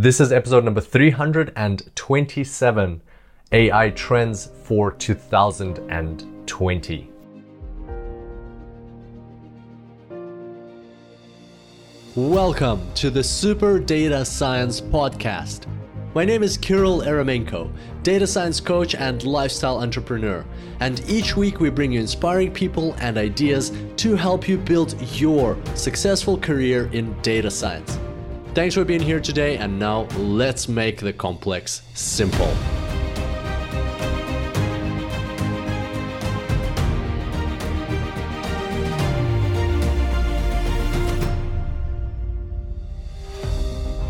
This is episode number 327 AI Trends for 2020. Welcome to the Super Data Science Podcast. My name is Kirill Eremenko, data science coach and lifestyle entrepreneur. And each week we bring you inspiring people and ideas to help you build your successful career in data science. Thanks for being here today, and now let's make the complex simple.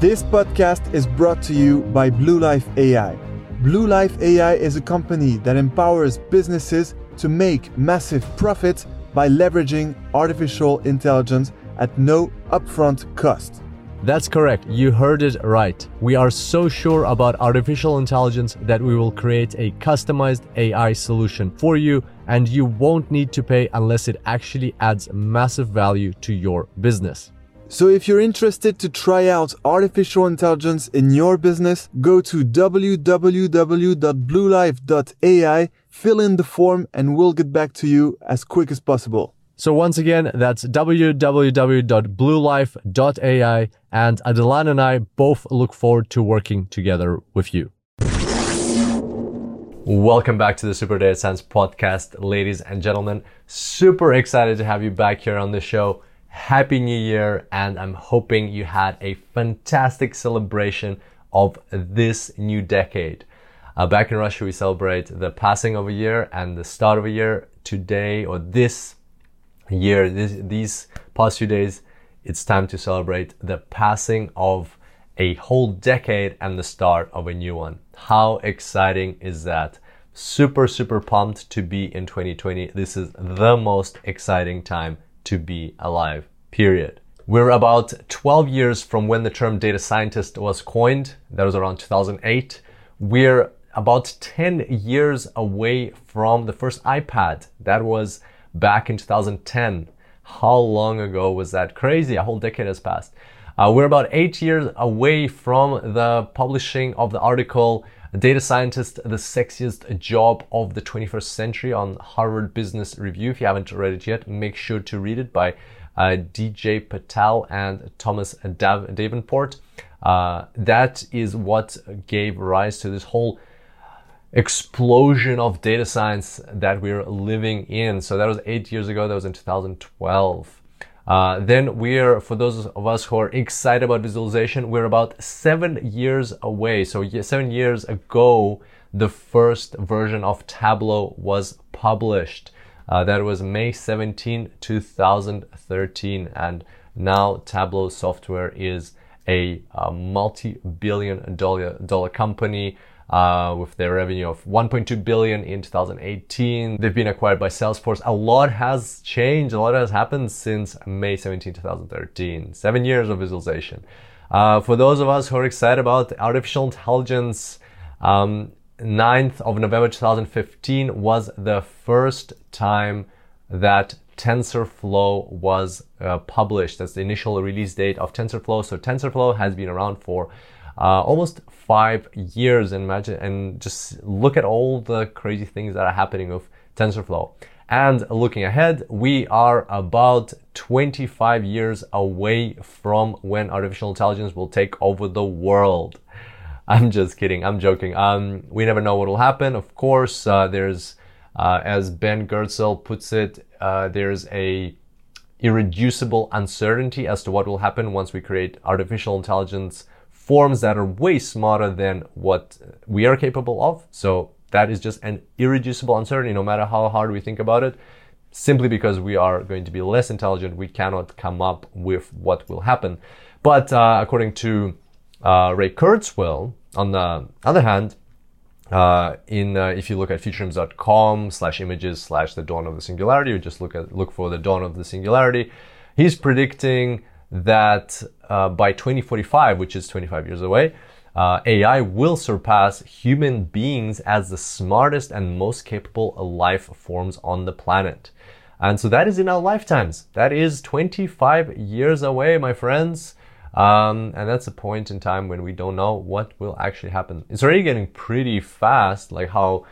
This podcast is brought to you by Blue Life AI. Blue Life AI is a company that empowers businesses to make massive profits by leveraging artificial intelligence at no upfront cost. That's correct. You heard it right. We are so sure about artificial intelligence that we will create a customized AI solution for you, and you won't need to pay unless it actually adds massive value to your business. So if you're interested to try out artificial intelligence in your business, go to www.bluelife.ai, fill in the form, and we'll get back to you as quick as possible. So once again, that's www.bluelife.ai, and Hadelin and I both look forward to working together with you. Welcome back to the Super Data Science Podcast, ladies and gentlemen. Super excited to have you back here on the show. Happy New Year, and I'm hoping you had a fantastic celebration of this new decade. Uh, back in Russia, we celebrate the passing of a year and the start of a year. Today, or this year, this, these past few days, it's time to celebrate the passing of a whole decade and the start of a new one. How exciting is that? Super, super pumped to be in 2020. This is the most exciting time to be alive, period. We're about 12 years from when the term data scientist was coined. That was around 2008. We're about 10 years away from the first iPad. That was back in 2010. How long ago was that? Crazy. A whole decade has passed. Uh, we're about eight years away from the publishing of the article Data Scientist, the Sexiest Job of the 21st Century on Harvard Business Review. If you haven't read it yet, make sure to read it by uh, DJ Patil and Thomas Dav- Davenport. Uh, that is what gave rise to this whole explosion of data science that we're living in. So that was eight years ago. That was in 2012. Uh, then we're, for those of us who are excited about visualization, we're about seven years away. So seven years ago, the first version of Tableau was published. Uh, that was May 17, 2013. And now Tableau software is a, a multi-billion dollar, dollar company uh, with their revenue of 1.2 billion in 2018. They've been acquired by Salesforce. A lot has changed. A lot has happened since May 17, 2013. Seven years of visualization. Uh, for those of us who are excited about artificial intelligence, um, 9th of November 2015 was the first time that TensorFlow was uh, published. That's the initial release date of TensorFlow. So TensorFlow has been around for uh, almost five years. And imagine and just look at all the crazy things that are happening with TensorFlow. And looking ahead, we are about 25 years away from when artificial intelligence will take over the world. I'm just kidding. I'm joking. Um, we never know what will happen. Of course, uh, there's, uh, as Ben Goertzel puts it, uh, there's a irreducible uncertainty as to what will happen once we create artificial intelligence forms that are way smarter than what we are capable of. So that is just an irreducible uncertainty, no matter how hard we think about it. Simply because we are going to be less intelligent, we cannot come up with what will happen. But uh, according to uh, Ray Kurzweil, on the other hand, uh, in uh, if you look at futurisms.com slash images slash the dawn of the singularity, or just look at look for the dawn of the singularity. He's predicting that uh, by 2045, which is 25 years away, uh, AI will surpass human beings as the smartest and most capable life forms on the planet. And so that is in our lifetimes. That is 25 years away, my friends. Um, and that's a point in time when we don't know what will actually happen. It's already getting pretty fast, like how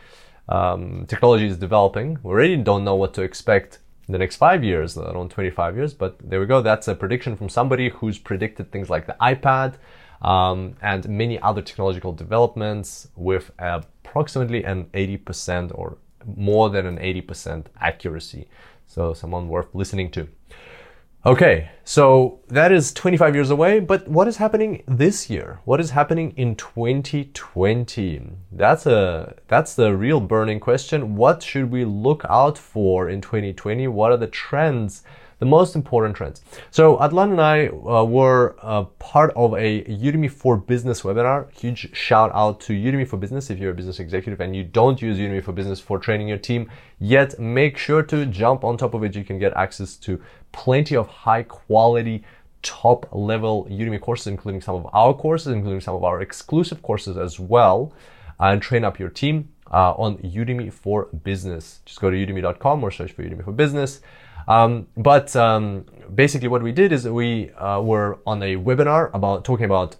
um, technology is developing. We already don't know what to expect in the next five years, let alone 25 years. But there we go. That's a prediction from somebody who's predicted things like the iPad um, and many other technological developments with approximately an 80% or more than an 80% accuracy. So, someone worth listening to. Okay, so that is 25 years away, but what is happening this year? What is happening in 2020? That's a that's the real burning question. What should we look out for in 2020? What are the trends the most important trends. So Hadelin and I uh, were uh, part of a Udemy for Business webinar. Huge shout out to Udemy for Business if you're a business executive and you don't use Udemy for Business for training your team yet. Make sure to jump on top of it. You can get access to plenty of high quality top level Udemy courses, including some of our courses, including some of our exclusive courses as well, and train up your team uh, on Udemy for Business. Just go to udemy.com or search for Udemy for Business. Um, but um, basically, what we did is we uh, were on a webinar about talking about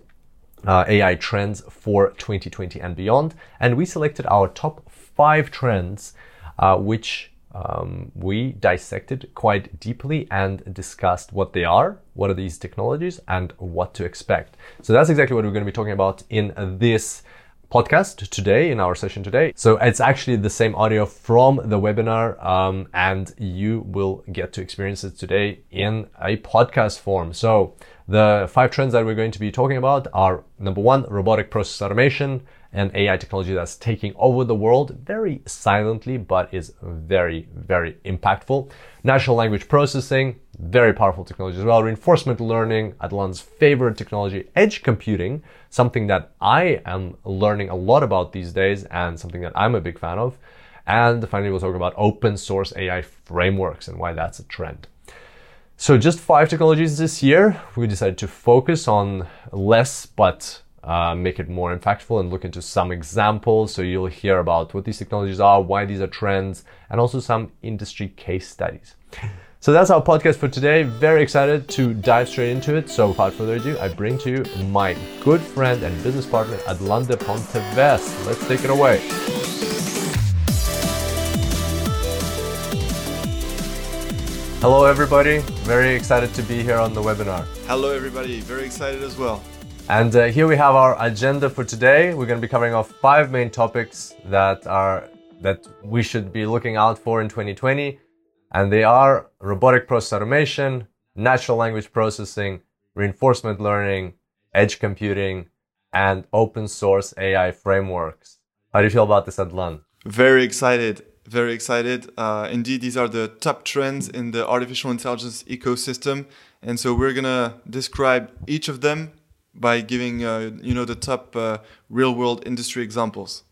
uh, AI trends for 2020 and beyond, and we selected our top five trends, uh, which um, we dissected quite deeply and discussed what they are, what are these technologies, and what to expect. So that's exactly what we're going to be talking about in this podcast today in our session today. So it's actually the same audio from the webinar, um, and you will get to experience it today in a podcast form. So the five trends that we're going to be talking about are number one, robotic process automation and AI technology that's taking over the world very silently, but is very, very impactful. Natural language processing, very powerful technology as well. Reinforcement learning, Hadelin's favorite technology, edge computing, something that I am learning a lot about these days and something that I'm a big fan of. And finally, we'll talk about open source AI frameworks and why that's a trend. So just five technologies this year. We decided to focus on less, but uh, make it more impactful and look into some examples. So you'll hear about what these technologies are, why these are trends, and also some industry case studies. So that's our podcast for today. Very excited to dive straight into it. So without further ado, I bring to you my good friend and business partner, Hadelin de Ponteves. Let's take it away. Hello, everybody. Very excited to be here on the webinar. Hello, everybody. Very excited as well. And uh, here we have our agenda for today. We're going to be covering off five main topics that are that we should be looking out for in 2020 and they are robotic process automation, natural language processing, reinforcement learning, edge computing, and open source AI frameworks. How do you feel about this, Hadelin? Very excited. Very excited. Uh, indeed, these are the top trends in the artificial intelligence ecosystem. And so we're going to describe each of them by giving, uh, you know, the top uh, real world industry examples.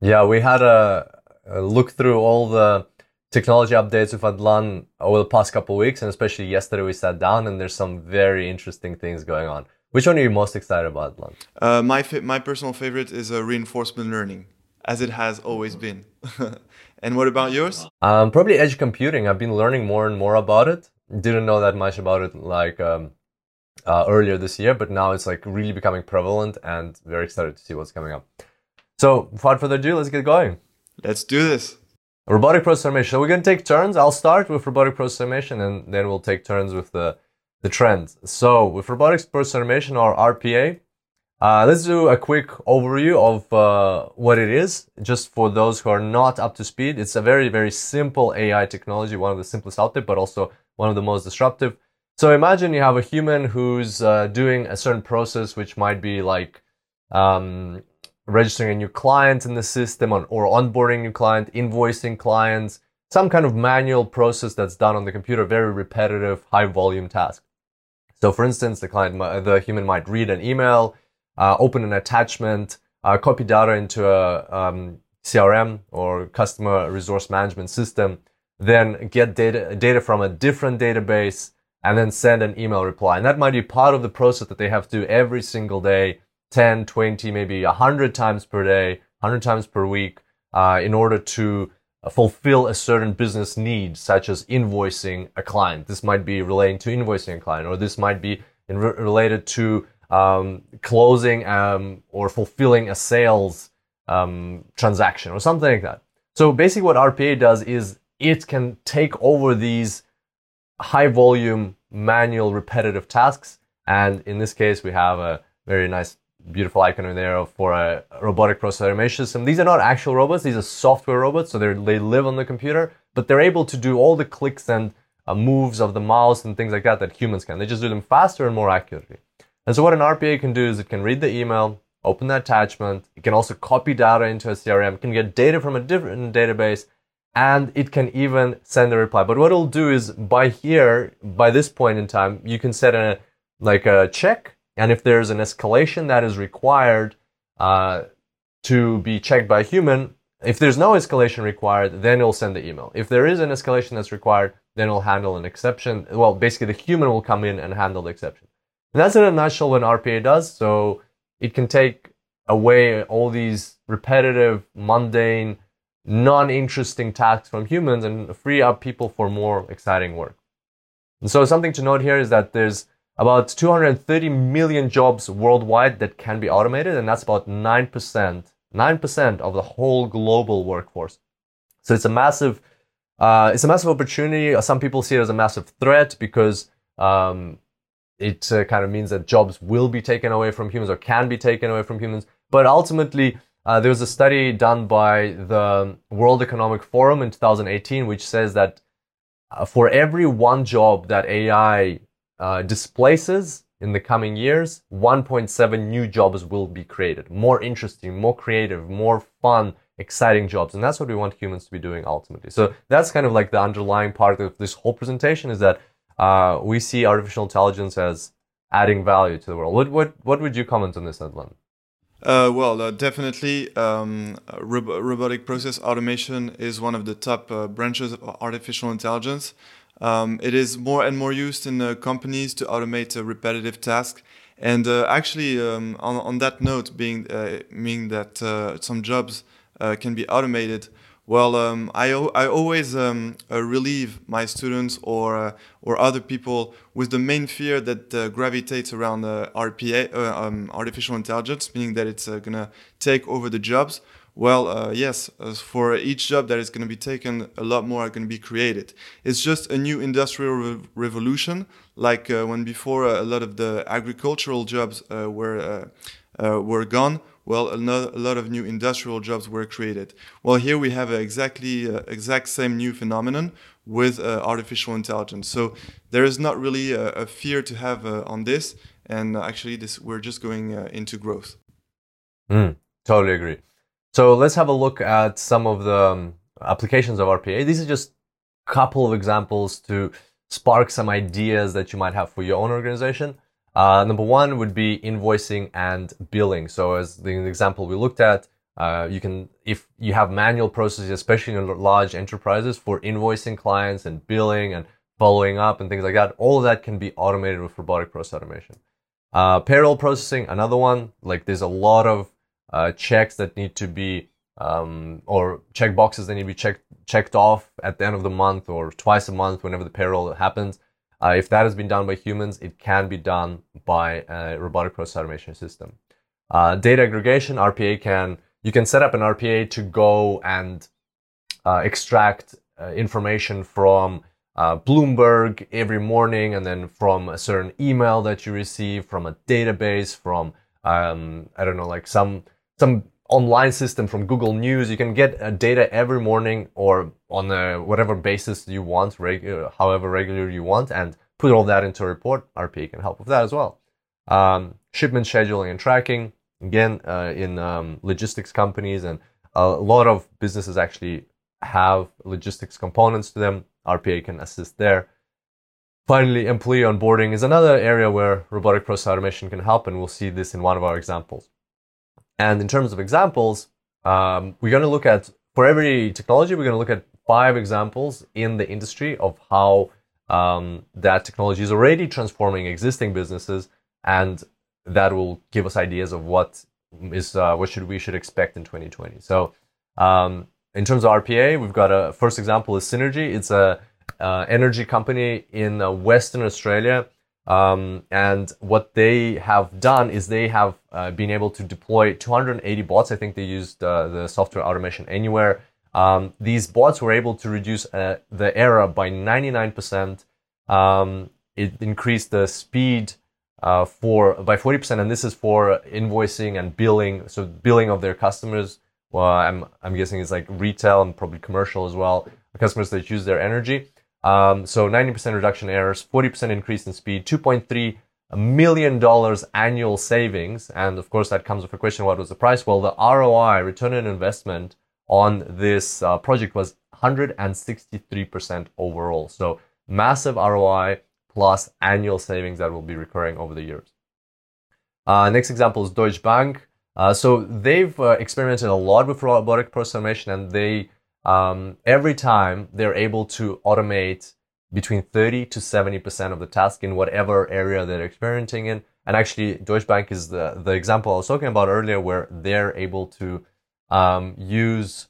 Yeah, we had a, a look through all the technology updates with Hadelin over the past couple weeks, and especially yesterday we sat down and there's some very interesting things going on. Which one are you most excited about, Hadelin? Uh, my fa- my personal favorite is uh, reinforcement learning, as it has always been. and what about yours? Um, probably edge computing. I've been learning more and more about it. Didn't know that much about it like um, uh, earlier this year, but now it's like really becoming prevalent, and very excited to see what's coming up. So, without further ado, let's get going. Let's do this. Robotic process automation. So we're going to take turns. I'll start with robotic process automation and then we'll take turns with the, the trends. So with robotic process automation or RPA, uh, let's do a quick overview of uh, what it is, just for those who are not up to speed. It's a very, very simple AI technology, one of the simplest out there, but also one of the most disruptive. So imagine you have a human who's uh, doing a certain process, which might be like um, registering a new client in the system or, or onboarding a new client, invoicing clients, some kind of manual process that's done on the computer, very repetitive, high volume task. So for instance, the client, the human might read an email, uh, open an attachment, uh, copy data into a um, CRM or customer resource management system, then get data, data from a different database and then send an email reply. And that might be part of the process that they have to do every single day 10, 20, maybe 100 times per day, 100 times per week, uh, in order to fulfill a certain business need, such as invoicing a client. This might be relating to invoicing a client, or this might be re- related to um, closing um, or fulfilling a sales um, transaction or something like that. So basically, what RPA does is it can take over these high volume, manual, repetitive tasks. And in this case, we have a very nice, beautiful icon in there for a robotic process automation system. These are not actual robots; these are software robots, so they live on the computer, but they're able to do all the clicks and uh, moves of the mouse and things like that that humans can. They just do them faster and more accurately. And so what an RPA can do is it can read the email, open the attachment, it can also copy data into a CRM, it can get data from a different database, and it can even send a reply. But what it'll do is by here, by this point in time, you can set a like a check, and if there's an escalation that is required uh, to be checked by a human, if there's no escalation required, then it'll send the email. If there is an escalation that's required, then it'll handle an exception. Well, basically the human will come in and handle the exception. And that's in a nutshell what RPA does. So it can take away all these repetitive, mundane, non-interesting tasks from humans and free up people for more exciting work. And so something to note here is that there's about 230 million jobs worldwide that can be automated, and that's about 9%, 9% of the whole global workforce. So it's a massive, uh, it's a massive opportunity. Some people see it as a massive threat because um, it uh, kind of means that jobs will be taken away from humans or can be taken away from humans. But ultimately, uh, there was a study done by the World Economic Forum in 2018, which says that uh, for every one job that AI uh, displaces in the coming years, 1.7 new jobs will be created. More interesting, more creative, more fun, exciting jobs. And that's what we want humans to be doing ultimately. So that's kind of like the underlying part of this whole presentation is that uh, we see artificial intelligence as adding value to the world. What what what would you comment on this, Hadelin? Uh, well, uh, definitely, um, ro- robotic process automation is one of the top uh, branches of artificial intelligence. Um, it is more and more used in uh, companies to automate a repetitive tasks. And uh, actually, um, on, on that note, being meaning that some jobs can be automated, well, um, I, I always um, uh, relieve my students or uh, or other people with the main fear that uh, gravitates around RPA, uh, um, artificial intelligence, meaning that it's uh, gonna take over the jobs. Well, uh, yes, for each job that is going to be taken, a lot more are going to be created. It's just a new industrial re revolution, like when before a lot of the agricultural jobs were were gone well, a lot of new industrial jobs were created. Well, here we have exactly uh, exact same new phenomenon with uh, artificial intelligence. So there is not really a, a fear to have uh, on this, and actually, this we're just going uh, into growth. Mm, totally agree. So let's have a look at some of the um, applications of RPA. These are just a couple of examples to spark some ideas that you might have for your own organization. Uh, number one would be invoicing and billing. So as the example we looked at, uh, you can, if you have manual processes, especially in large enterprises for invoicing clients and billing and following up and things like that, all of that can be automated with robotic process automation. Uh, payroll processing, another one, like there's a lot of uh, checks that need to be, um, or check boxes that need to be checked, checked off at the end of the month or twice a month whenever the payroll happens. Uh, if that has been done by humans, it can be done by a robotic process automation system. Uh, data aggregation, RPA can, you can set up an RPA to go and uh, extract uh, information from uh, Bloomberg every morning and then from a certain email that you receive from a database from, um, I don't know, like some, some online system from Google News. You can get uh, data every morning or on a, whatever basis you want, regu- however regular you want, and put all that into a report. RPA can help with that as well. Um, shipment scheduling and tracking, again, uh, in um, logistics companies, and a lot of businesses actually have logistics components to them. RPA can assist there. Finally, employee onboarding is another area where robotic process automation can help, and we'll see this in one of our examples. And in terms of examples, um, we're going to look at, for every technology, we're going to look at five examples in the industry of how um, that technology is already transforming existing businesses, and that will give us ideas of what is uh, what should we should expect in 2020. So, um, in terms of RPA, we've got a first example is Synergy. It's a uh, energy company in uh, Western Australia Um, and what they have done is they have uh, been able to deploy 280 bots. I think they used uh, the software automation anywhere. Um, these bots were able to reduce uh, the error by 99%. Um, it increased the speed uh, for by 40%, and this is for invoicing and billing. So billing of their customers. Well, I'm I'm guessing it's like retail and probably commercial as well. Customers that use their energy. Um, so 90% reduction in errors, 40% increase in speed, 2.3 million dollars annual savings. And of course, that comes with a question: What was the price? Well, the ROI, return on investment, on this uh, project was 163% overall. So massive ROI plus annual savings that will be recurring over the years. Uh, next example is Deutsche Bank. Uh, so they've uh, experimented a lot with robotic process and they um, every time they're able to automate between 30 to 70 percent of the task in whatever area they're experimenting in. And actually, Deutsche Bank is the the example I was talking about earlier, where they're able to um, use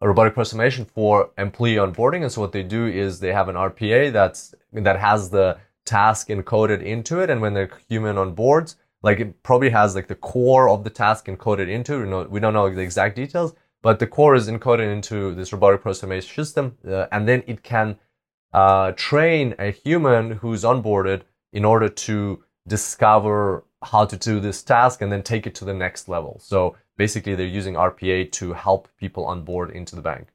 robotic automation for employee onboarding. And so what they do is they have an RPA that's that has the task encoded into it, and when the human on boards, like it probably has like the core of the task encoded into. it. Know, we don't know the exact details, but the core is encoded into this robotic process automation system, uh, and then it can uh, train a human who's onboarded in order to discover how to do this task and then take it to the next level. So basically, they're using RPA to help people onboard into the bank.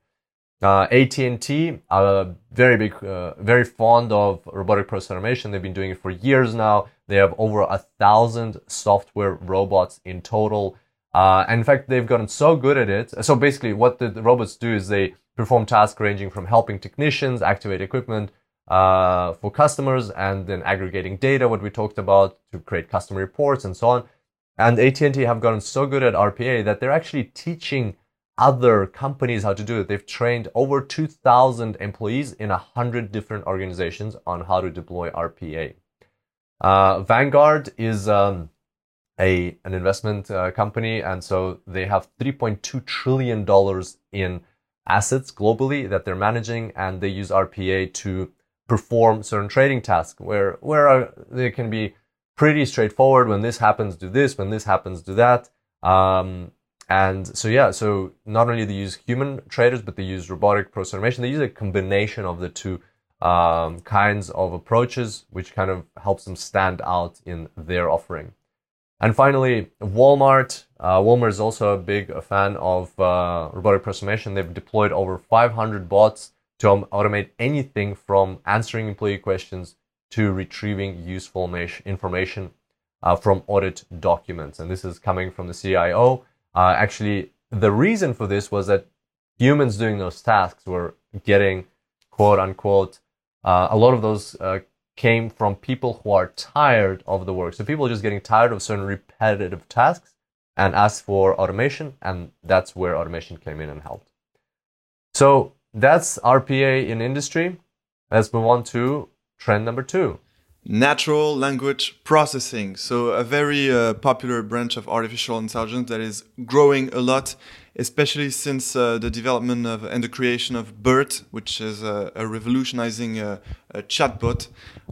Uh, AT&T are very big, uh, very fond of robotic process automation. They've been doing it for years now. They have over a thousand software robots in total. Uh, and in fact, they've gotten so good at it. So basically, what the, robots do is they perform tasks ranging from helping technicians activate equipment uh, for customers and then aggregating data, what we talked about, to create customer reports and so on. And AT&T have gotten so good at RPA that they're actually teaching other companies how to do it. They've trained over 2,000 employees in 100 different organizations on how to deploy RPA. Uh, Vanguard is um, a an investment uh, company, and so they have 3.2 trillion dollars in assets globally that they're managing, and they use RPA to perform certain trading tasks where where uh, they can be pretty straightforward. When this happens, do this. When this happens, do that. Um, and so yeah, so not only do they use human traders, but they use robotic process automation. They use a combination of the two um, kinds of approaches, which kind of helps them stand out in their offering. And finally, Walmart. Uh, Walmart is also a big fan of uh, robotic process automation. They've deployed over 500 bots to automate anything from answering employee questions to retrieving useful information uh, from audit documents. And this is coming from the CIO. Uh, actually, the reason for this was that humans doing those tasks were getting quote unquote, uh, a lot of those uh, came from people who are tired of the work. So people are just getting tired of certain repetitive tasks and asked for automation, and that's where automation came in and helped. So that's RPA in industry. Let's move on to trend number two. Natural language processing. So, a very uh, popular branch of artificial intelligence that is growing a lot, especially since uh, the development of and the creation of BERT, which is a, a revolutionizing uh, a chatbot.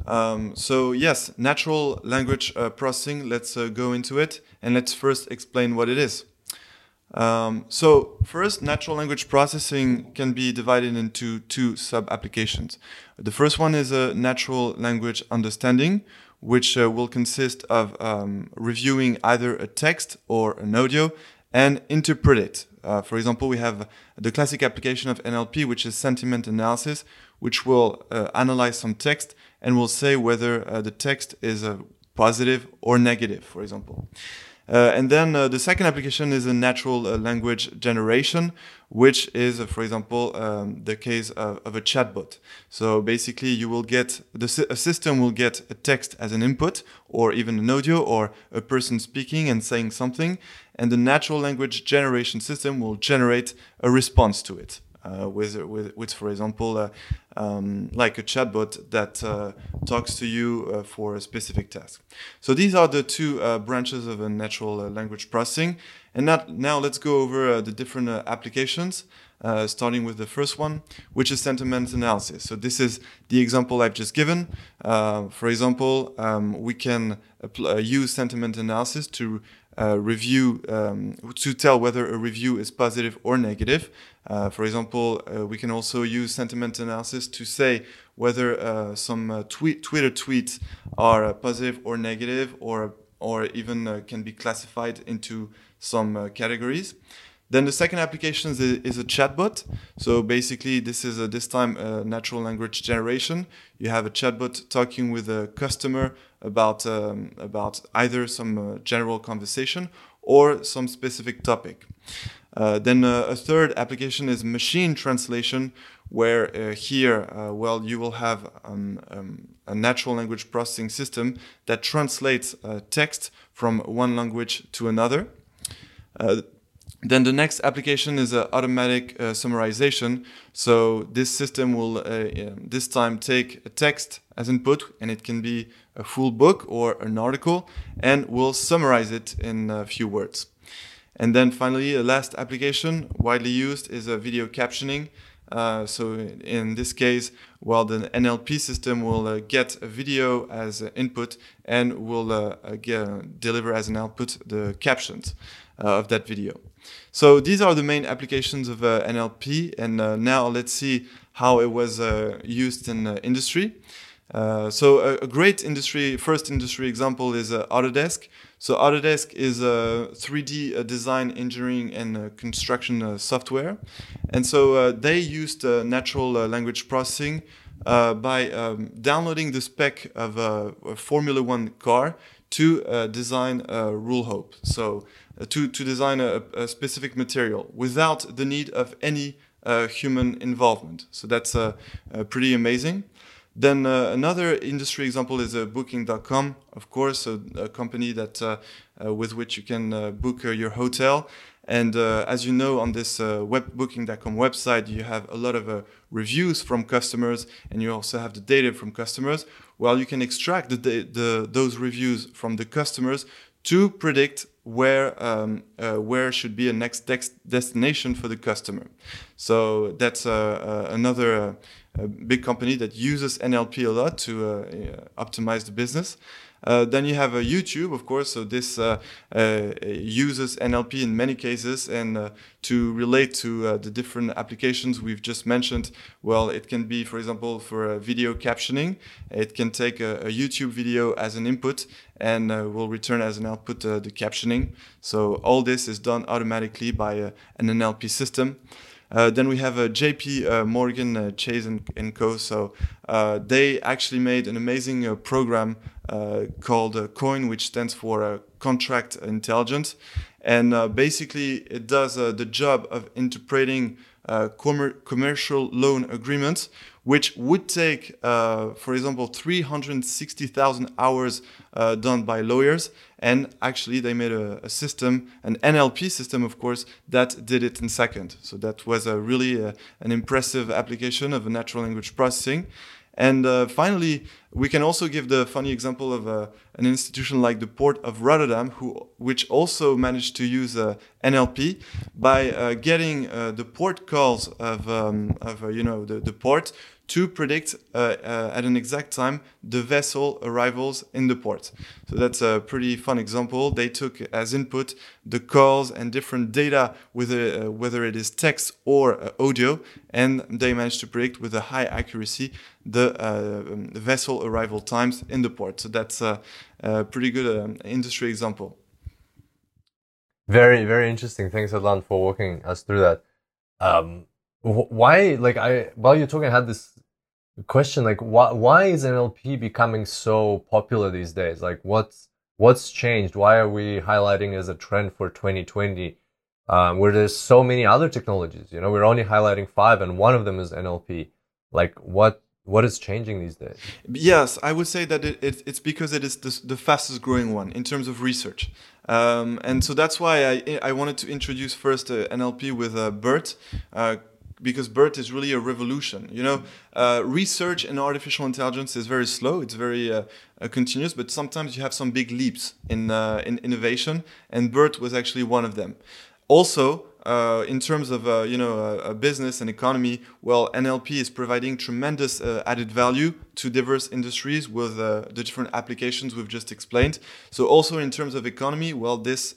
Um, so, yes, natural language uh, processing. Let's uh, go into it and let's first explain what it is. Um, so first, natural language processing can be divided into two sub-applications. The first one is a natural language understanding, which uh, will consist of um, reviewing either a text or an audio and interpret it. Uh, for example, we have the classic application of NLP, which is sentiment analysis, which will uh, analyze some text and will say whether uh, the text is uh, positive or negative, for example. Uh, and then uh, the second application is a natural uh, language generation, which is, uh, for example, um, the case of, of, a chatbot. So basically, you will get the system will get a text as an input, or even an audio, or a person speaking and saying something, and the natural language generation system will generate a response to it. Uh, with, with, with, for example, uh, um, like a chatbot that uh, talks to you uh, for a specific task. So these are the two uh, branches of a natural language processing. And that, now let's go over the different applications. Uh, starting with the first one, which is sentiment analysis. So this is the example I've just given. Uh, for example, um, we can uh, use sentiment analysis to uh, review um, to tell whether a review is positive or negative. Uh, for example, uh, we can also use sentiment analysis to say whether uh, some uh, tweet, Twitter tweets are uh, positive or negative, or or even can be classified into some categories. Then the second application is a, is a chatbot. So basically, this is a, this time a natural language generation. You have a chatbot talking with a customer about um, about either some uh, general conversation or some specific topic. Uh, then uh, a third application is machine translation, where uh, here, uh, well, you will have um, um, a natural language processing system that translates uh, text from one language to another. Then the next application is uh, automatic uh, summarization. So this system will uh, this time take a text as input, and it can be a full book or an article, and we'll summarize it in a few words. And then finally, the last application widely used is a video captioning. Uh, so in this case, well, the NLP system will uh, get a video as an input and will uh, get, deliver as an output the captions of that video. So these are the main applications of uh, NLP. And uh, now let's see how it was uh, used in industry. So a, a, great industry, first industry example is Autodesk. So Autodesk is a 3D design, engineering, and construction software. And so they used natural language processing uh, by um, downloading the spec of a, a Formula One car to uh, design a roll hoop. So uh, to, to design a, a, specific material without the need of any uh, human involvement. So that's uh, uh, pretty amazing. Then another industry example is Booking.com, of course, a, a company that with which you can book your hotel. And uh, as you know, on this uh, webbooking.com website, you have a lot of uh, reviews from customers, and you also have the data from customers. Well, you can extract the, the, those reviews from the customers to predict where um, uh, where should be a next destination for the customer. So that's uh, uh, another uh, big company that uses NLP a lot to uh, optimize the business. Uh, then you have a YouTube, of course. So this uh, uh, uses NLP in many cases, and uh, to relate to uh, the different applications we've just mentioned. Well, it can be, for example, for video captioning. It can take a, a, YouTube video as an input and will return as an output the captioning. So all this is done automatically by an NLP system. Uh, then we have uh, JP uh, Morgan uh, Chase and, and, Co. So uh, they actually made an amazing uh, program called COIN, which stands for Contract Intelligence. And basically, it does the job of interpreting commercial loan agreements which would take, uh, for example, 360,000 hours uh, done by lawyers. And actually, they made a, a, system, an NLP system, of course, that did it in seconds. So that was a really uh, an impressive application of natural language processing. And uh, finally, we can also give the funny example of uh, an institution like the Port of Rotterdam, who, which also managed to use uh, NLP by uh, getting uh, the port calls of, um, of uh, you know, the, the port to predict uh, uh, at an exact time the vessel arrivals in the port. So that's a pretty fun example. They took as input the calls and different data, whether, uh, whether it is text or uh, audio, and they managed to predict with a high accuracy the, uh, um, the vessel arrival times in the port. So that's a, a pretty good um, industry example. Very, very interesting. Thanks, Hadelin, for walking us through that. Um, why, like, I while you're talking, I had this question like why why is NLP becoming so popular these days? Like what's what's changed? Why are we highlighting as a trend for 2020? Um, where there's so many other technologies, you know, we're only highlighting five, and one of them is NLP. Like what what is changing these days? Yes, I would say that it, it, it's because it is the, the, fastest growing one in terms of research. Um, and so that's why I, I wanted to introduce first uh, NLP with uh, BERT. Uh, because BERT is really a revolution. You know, uh, research in artificial intelligence is very slow. It's very uh, uh, continuous, but sometimes you have some big leaps in uh, in innovation, and BERT was actually one of them. Also, uh, in terms of uh, you know a, business and economy, well, NLP is providing tremendous added value to diverse industries with the different applications we've just explained. So also in terms of economy, well, this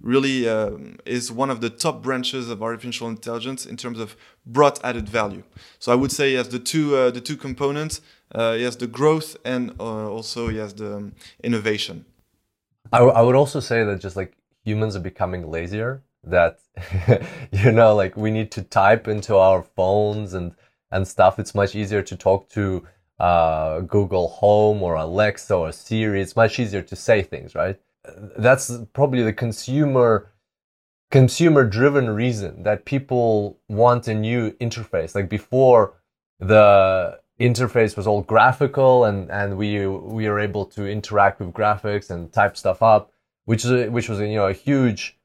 really um, is one of the top branches of artificial intelligence in terms of broad added value. So I would say yes, the two uh, the two components, uh, yes, the growth and also yes, the um, innovation. I, I would also say that just like humans are becoming lazier that you know like we need to type into our phones and and stuff it's much easier to talk to uh, google home or alexa or siri it's much easier to say things right that's probably the consumer consumer driven reason that people want a new interface like before the interface was all graphical and and we we are able to interact with graphics and type stuff up which is which was you know a huge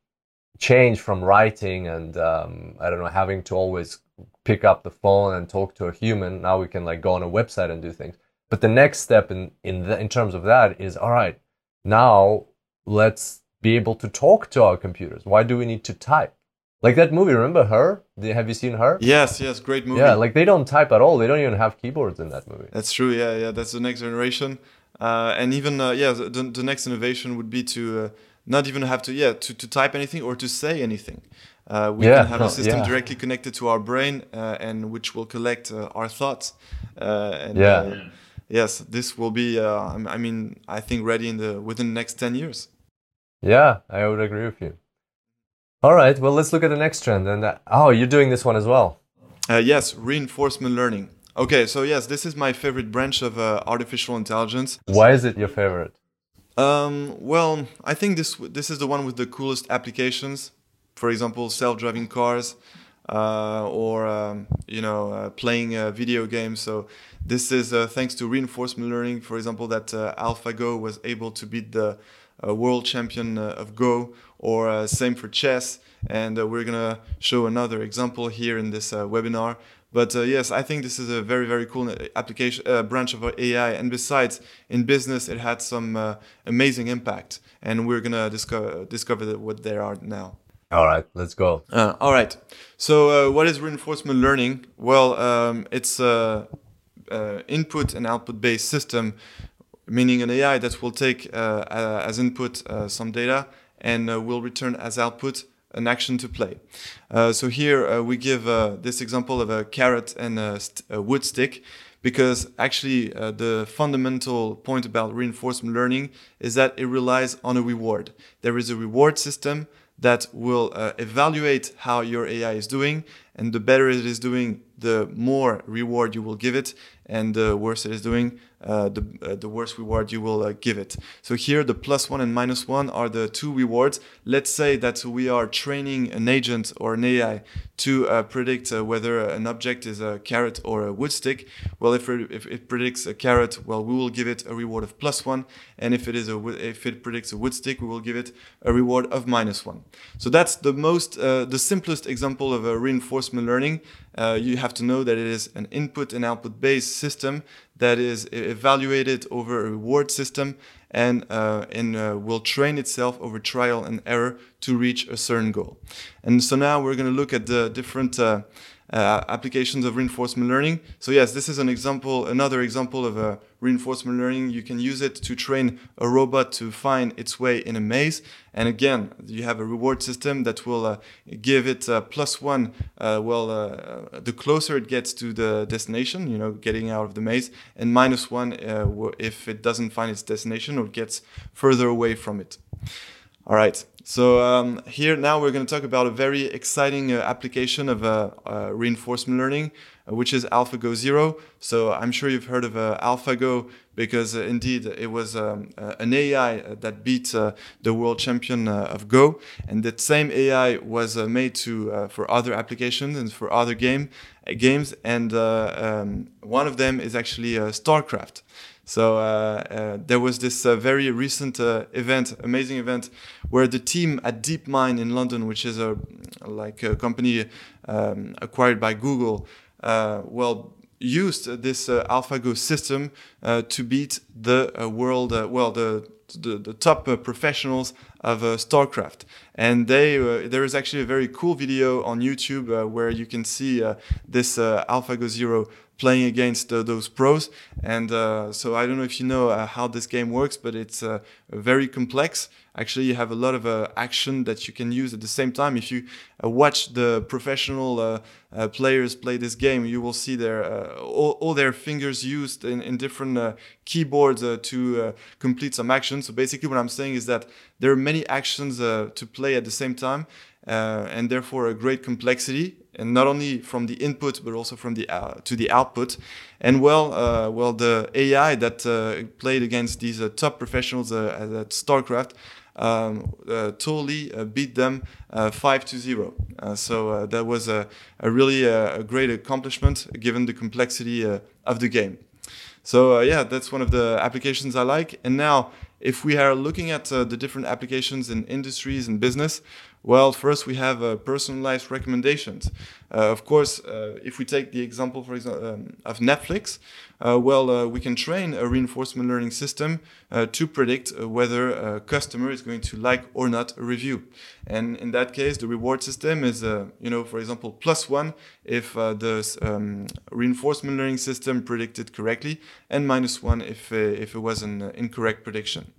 change from writing and um, I don't know having to always pick up the phone and talk to a human. Now we can like go on a website and do things. But the next step in in the, in terms of that is all right. Now let's be able to talk to our computers. Why do we need to type? Like that movie, remember her? Have you seen her? Yes, yes, great movie. Yeah, like they don't type at all. They don't even have keyboards in that movie. That's true. Yeah, yeah, that's the next generation. Uh, and even uh, yeah, the, the next innovation would be to uh, not even have to yeah to, to type anything or to say anything. Uh, we yeah, can have a system yeah. directly connected to our brain uh, and which will collect uh, our thoughts. Uh, and, yeah. Uh, yes, this will be. Uh, I mean, I think ready in the within the next ten years. Yeah, I would agree with you. All right, well, let's look at the next trend. And oh, you're doing this one as well. yes, reinforcement learning. Okay, so yes, this is my favorite branch of artificial intelligence. Why is it your favorite? Um, well, I think this this is the one with the coolest applications. For example, self-driving cars, uh, or um, you know, uh, playing uh, video games. So this is uh, thanks to reinforcement learning. For example, that uh, AlphaGo was able to beat the uh, world champion of Go, or same for chess. And we're gonna show another example here in this webinar. But uh, yes, I think this is a very, very cool application uh, branch of AI. And besides, in business, it had some uh, amazing impact. And we're gonna discover discover what they are now. All right, let's go. Uh, all right. So, uh, what is reinforcement learning? Well, um, it's a, input and output based system, meaning an AI that will take uh, as input some data and will return as output an action to play. Uh, so here uh, we give uh, this example of a carrot and a, a wood stick because actually uh, the fundamental point about reinforcement learning is that it relies on a reward. There is a reward system that will uh, evaluate how your AI is doing and the better it is doing, the more reward you will give it and the worse it is doing, uh, the, uh, the worse reward you will uh, give it. So here the plus one and minus one are the two rewards. Let's say that we are training an agent or an AI to uh, predict uh, whether an object is a carrot or a wood stick. Well, if it, if it predicts a carrot, well, we will give it a reward of plus one. And if it is a if it predicts a wood stick, we will give it a reward of minus one. So that's the most uh, the simplest example of a reinforcement learning. you have to know that it is an input and output based system that is evaluated over a reward system and, uh, and uh, will train itself over trial and error to reach a certain goal. And so now we're going to look at the different uh, uh, applications of reinforcement learning. So yes, this is an example, another example of a reinforcement learning. You can use it to train a robot to find its way in a maze. And again, you have a reward system that will uh, give it uh, plus one. Uh, well, uh, the closer it gets to the destination, you know, getting out of the maze, and minus one uh, if it doesn't find its destination or gets further away from it. All right. So um, here now we're going to talk about a very exciting uh, application of uh, uh, reinforcement learning, uh, which is AlphaGo Zero. So I'm sure you've heard of uh, AlphaGo because uh, indeed it was um, an AI that beat the world champion of Go, and that same AI was made to for other applications and for other game games, and um, one of them is actually StarCraft. So uh, uh, there was this uh, very recent uh, event, amazing event, where the team at DeepMind in London, which is a like a company um, acquired by Google, uh, well used this uh, AlphaGo system to beat the world, well the the, the top uh, professionals of uh, StarCraft. And they uh, there is actually a very cool video on YouTube uh, where you can see uh, this uh, AlphaGo Zero playing against those pros. And so I don't know if you know how this game works, but it's very complex actually you have a lot of uh, action that you can use at the same time. If you uh, watch the professional uh, uh players play this game, you will see their uh, all, all, their fingers used in, in different uh, keyboards to complete some action. So basically, what I'm saying is that there are many actions to play at the same time, and therefore a great complexity and not only from the input but also from the uh, to the output. And well, uh, well, the AI that uh, played against these top professionals at StarCraft um, uh, totally uh, beat them uh, five to zero. so that was a, a really a great accomplishment given the complexity of the game. So yeah, that's one of the applications I like. And now, if we are looking at the different applications in industries and business, well, first we have uh, personalized recommendations. Uh, of course, uh, if we take the example, for example, um, of Netflix, uh, well, uh, we can train a reinforcement learning system uh, to predict whether a customer is going to like or not a review. And in that case, the reward system is, you know, for example, plus one if the um, reinforcement learning system predicted correctly, and minus one if if it was an incorrect prediction.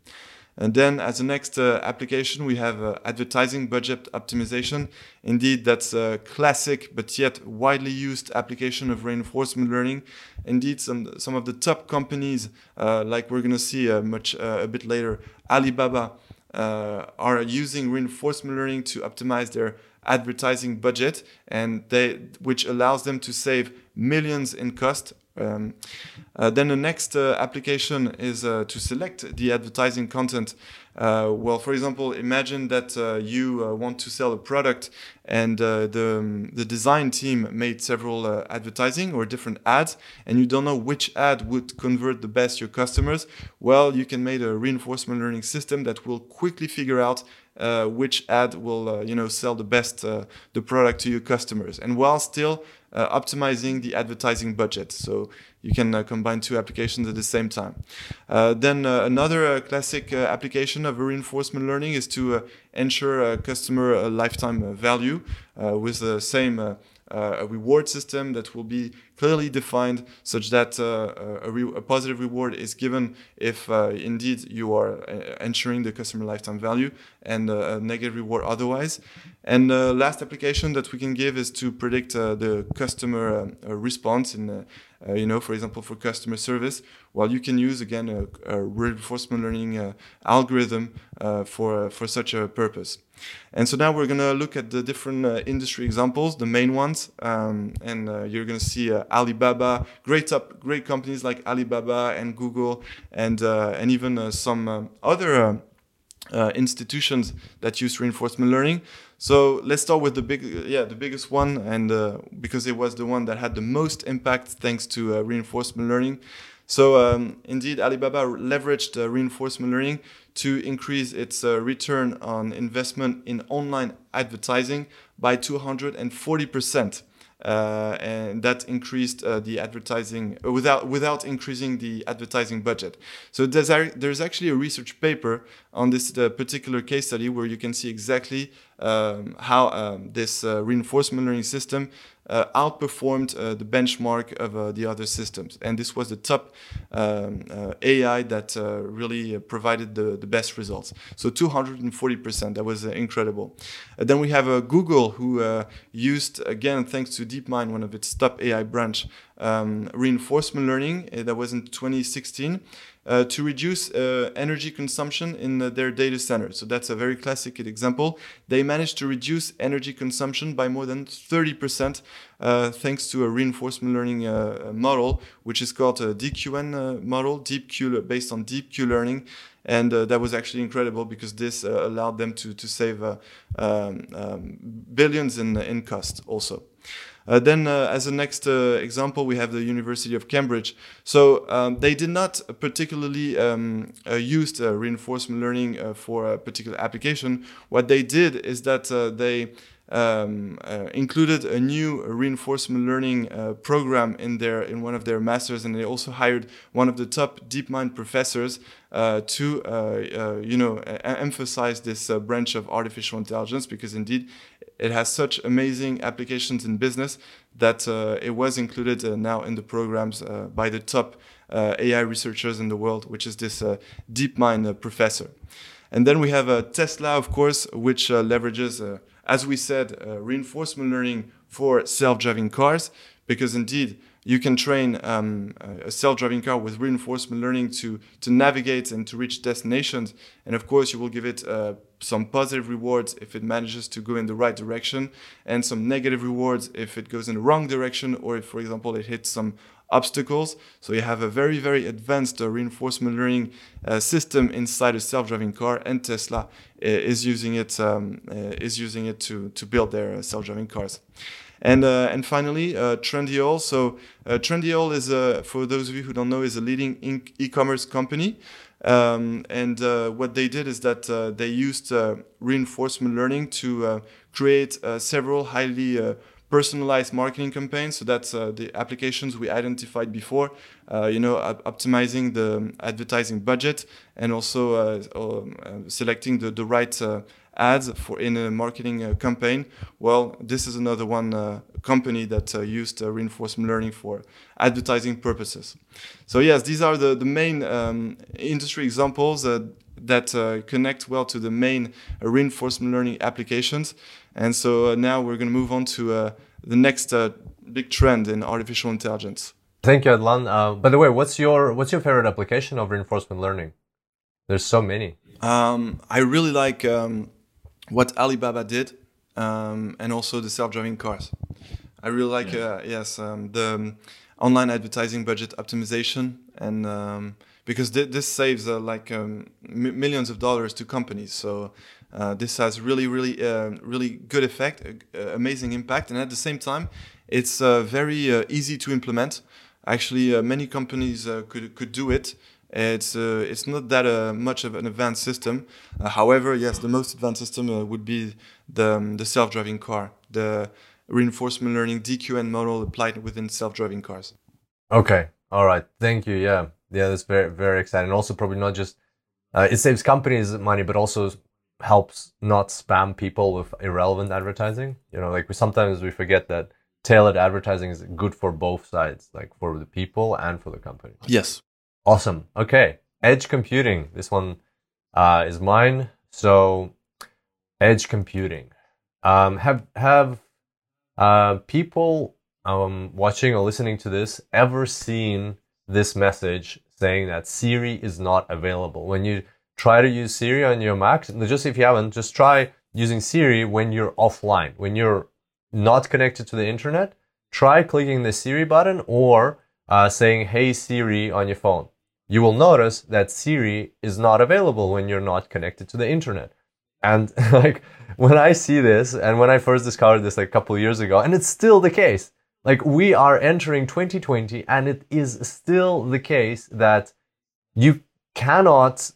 And then as the next uh, application, we have uh, advertising budget optimization. Indeed, that's a classic but yet widely used application of reinforcement learning. Indeed, some, some of the top companies, uh, like we're going to see uh, much uh, a bit later, Alibaba, uh, are using reinforcement learning to optimize their advertising budget, and they, which allows them to save millions in cost um, uh, then the next uh, application is uh, to select the advertising content. Uh, well, for example, imagine that uh, you uh, want to sell a product and the, um, the design team made several advertising or different ads and you don't know which ad would convert the best your customers. Well, you can make a reinforcement learning system that will quickly figure out uh, which ad will uh, you know sell the best uh, the product to your customers and while still uh, optimizing the advertising budget so you can uh, combine two applications at the same time uh, then another classic application of reinforcement learning is to ensure customer lifetime value with the same uh, reward system that will be clearly defined such that uh, a, a, positive reward is given if uh, indeed you are ensuring the customer lifetime value and a negative reward otherwise. And the last application that we can give is to predict uh, the customer uh, uh, response in uh, you know, for example, for customer service, Well, you can use again a, a reinforcement learning uh, algorithm uh, for for such a purpose. And so now we're gonna look at the different industry examples, the main ones, um, and you're gonna see Alibaba, great top, great companies like Alibaba and Google, and and even some other institutions that use reinforcement learning. So let's start with the big, yeah, the biggest one, and uh, because it was the one that had the most impact thanks to uh, reinforcement learning. So um, indeed, Alibaba leveraged uh, reinforcement learning to increase its uh, return on investment in online advertising by 240 percent. Uh, and that increased uh, the advertising uh, without without increasing the advertising budget. So there's there's actually a research paper on this particular case study where you can see exactly um, how um, this reinforcement learning system outperformed uh, the benchmark of uh, the other systems. And this was the top um, uh, AI that uh, really provided the, the best results. So 240%, that was incredible. then we have Google, who used, again, thanks to DeepMind, one of its top AI branch, um, reinforcement learning. that was in 2016 uh, to reduce uh, energy consumption in uh, their data center. So that's a very classic example. They managed to reduce energy consumption by more than 30% uh, thanks to a reinforcement learning uh, model, which is called a DQN uh, model, deep Q, based on deep Q learning. And that was actually incredible because this allowed them to, to save um, um, billions in, in cost also. Uh, then, uh, as a next uh, example, we have the University of Cambridge. So um, they did not particularly um, use reinforcement learning for a particular application. What they did is that they um, uh, included a new reinforcement learning uh, program in their in one of their masters, and they also hired one of the top DeepMind professors uh, to uh, uh, you know emphasize this uh, branch of artificial intelligence because indeed it has such amazing applications in business that it was included now in the programs by the top AI researchers in the world, which is this DeepMind professor. And then we have Tesla, of course, which leverages as we said, uh, reinforcement learning for self-driving cars, because indeed you can train um, a self-driving car with reinforcement learning to to navigate and to reach destinations, and of course you will give it uh, some positive rewards if it manages to go in the right direction, and some negative rewards if it goes in the wrong direction, or if, for example, it hits some obstacles. So you have a very, very advanced uh, reinforcement learning uh, system inside a self-driving car, and Tesla uh, is using it um, uh, is using it to to build their uh, self-driving cars. And uh, and finally, Trendyol. So Trendyol is for those of you who don't know is a leading e-commerce company. Um, and what they did is that they used reinforcement learning to create several highly personalized marketing campaigns. So that's uh, the applications we identified before. Uh, you know, optimizing the advertising budget and also uh, um, uh selecting the the right uh, ads for in a marketing uh, campaign. Well, this is another one company that used reinforcement learning for advertising purposes. So yes, these are the the main um, industry examples that uh, connect well to the main reinforcement learning applications. And so uh, now we're going to move on to uh, the next uh, big trend in artificial intelligence. Thank you, Hadelin. By the way, what's your what's your favorite application of reinforcement learning? There's so many. Um, I really like um, what Alibaba did, um, and also the self-driving cars. I really like yeah. yes um, the online advertising budget optimization and um, because th- this saves uh, like um, m- millions of dollars to companies. So uh, this has really, really, uh, really good effect, uh, amazing impact, and at the same time, it's uh, very uh, easy to implement. Actually, many companies could could do it. It's it's not that much of an advanced system. however, yes, the most advanced system would be the um, the self-driving car, the reinforcement learning DQN model applied within self-driving cars. Okay, all right, thank you. Yeah, yeah, that's very very exciting. Also, probably not just uh, it saves companies money, but also helps not spam people with irrelevant advertising. You know, like we sometimes we forget that tailored advertising is good for both sides, like for the people and for the company. Yes. Awesome. Okay, edge computing. This one uh, is mine. So, edge computing. Um, have have uh, people um, watching or listening to this ever seen this message saying that Siri is not available. When you try to use Siri on your Mac, just if you haven't, just try using Siri when you're offline, when you're not connected to the internet. Try clicking the Siri button or uh, saying, Hey Siri on your phone. You will notice that Siri is not available when you're not connected to the internet. And like when I see this, and when I first discovered this like a couple years ago, and it's still the case, like we are entering 2020 and it is still the case that you cannot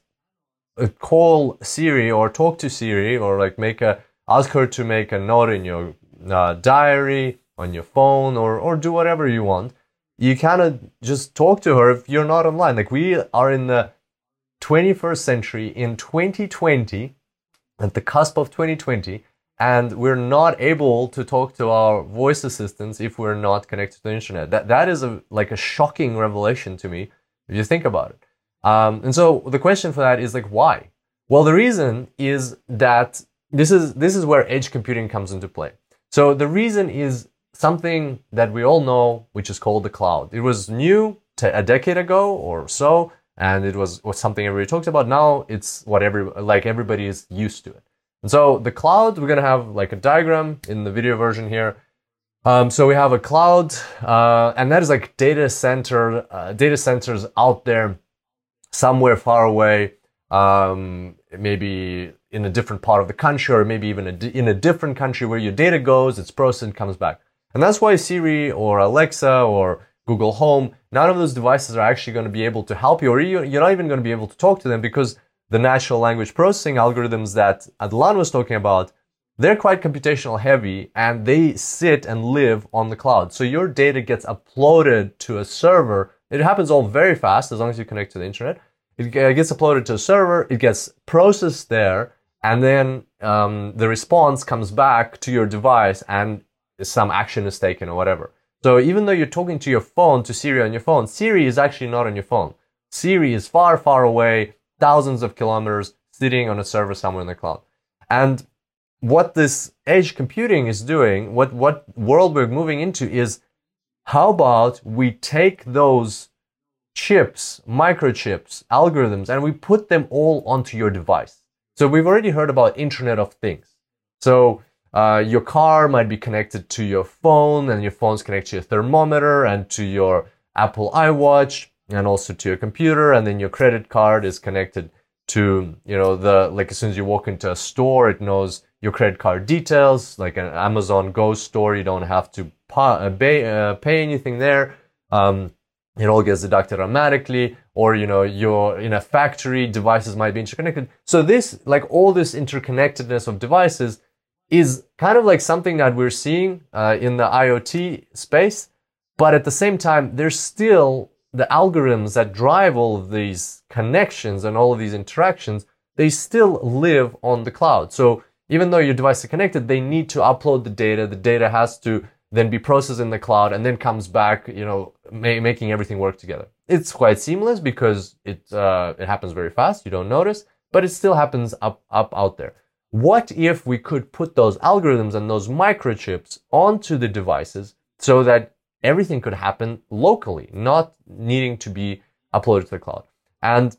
uh, call Siri or talk to Siri or like make a ask her to make a note in your uh, diary on your phone or or do whatever you want. You cannot just talk to her if you're not online. Like we are in the 21st century in 2020 at the cusp of 2020 and we're not able to talk to our voice assistants if we're not connected to the internet. That that is a like a shocking revelation to me if you think about it. Um, and so the question for that is like why? Well, the reason is that this is this is where edge computing comes into play. So the reason is something that we all know, which is called the cloud. It was new a decade ago or so, and it was, was something everybody talks about. Now it's what every like everybody is used to it. And so the cloud, we're going to have like a diagram in the video version here. Um, so we have a cloud, uh, and that is like data center, uh, data centers out there somewhere far away, um, maybe in a different part of the country, or maybe even a in a different country where your data goes, it's processed and comes back. And that's why Siri or Alexa or Google Home, none of those devices are actually going to be able to help you, or you're not even going to be able to talk to them because the natural language processing algorithms that Hadelin was talking about, they're quite computational heavy and they sit and live on the cloud. So your data gets uploaded to a server. It happens all very fast as long as you connect to the internet. It gets uploaded to a server, it gets processed there, and then um, the response comes back to your device and some action is taken or whatever. So even though you're talking to your phone, to Siri on your phone, Siri is actually not on your phone. Siri is far, far away, thousands of kilometers, sitting on a server somewhere in the cloud. And what this edge computing is doing, what, what world we're moving into is how about we take those chips, microchips, algorithms, and we put them all onto your device. So we've already heard about Internet of Things. So uh, your car might be connected to your phone, and your phone's connected to your thermometer and to your Apple iWatch, and also to your computer, and then your credit card is connected to you know the like as soon as you walk into a store, it knows your credit card details. Like an Amazon Go store, you don't have to uh, pay, uh, pay anything there. Um, it all gets deducted automatically or you know you're in a factory devices might be interconnected so this like all this interconnectedness of devices is kind of like something that we're seeing uh, in the iot space but at the same time there's still the algorithms that drive all of these connections and all of these interactions they still live on the cloud so even though your device is connected they need to upload the data the data has to then be processed in the cloud and then comes back, you know, ma- making everything work together. It's quite seamless because it, uh, it happens very fast. You don't notice, but it still happens up, up out there. What if we could put those algorithms and those microchips onto the devices so that everything could happen locally, not needing to be uploaded to the cloud? And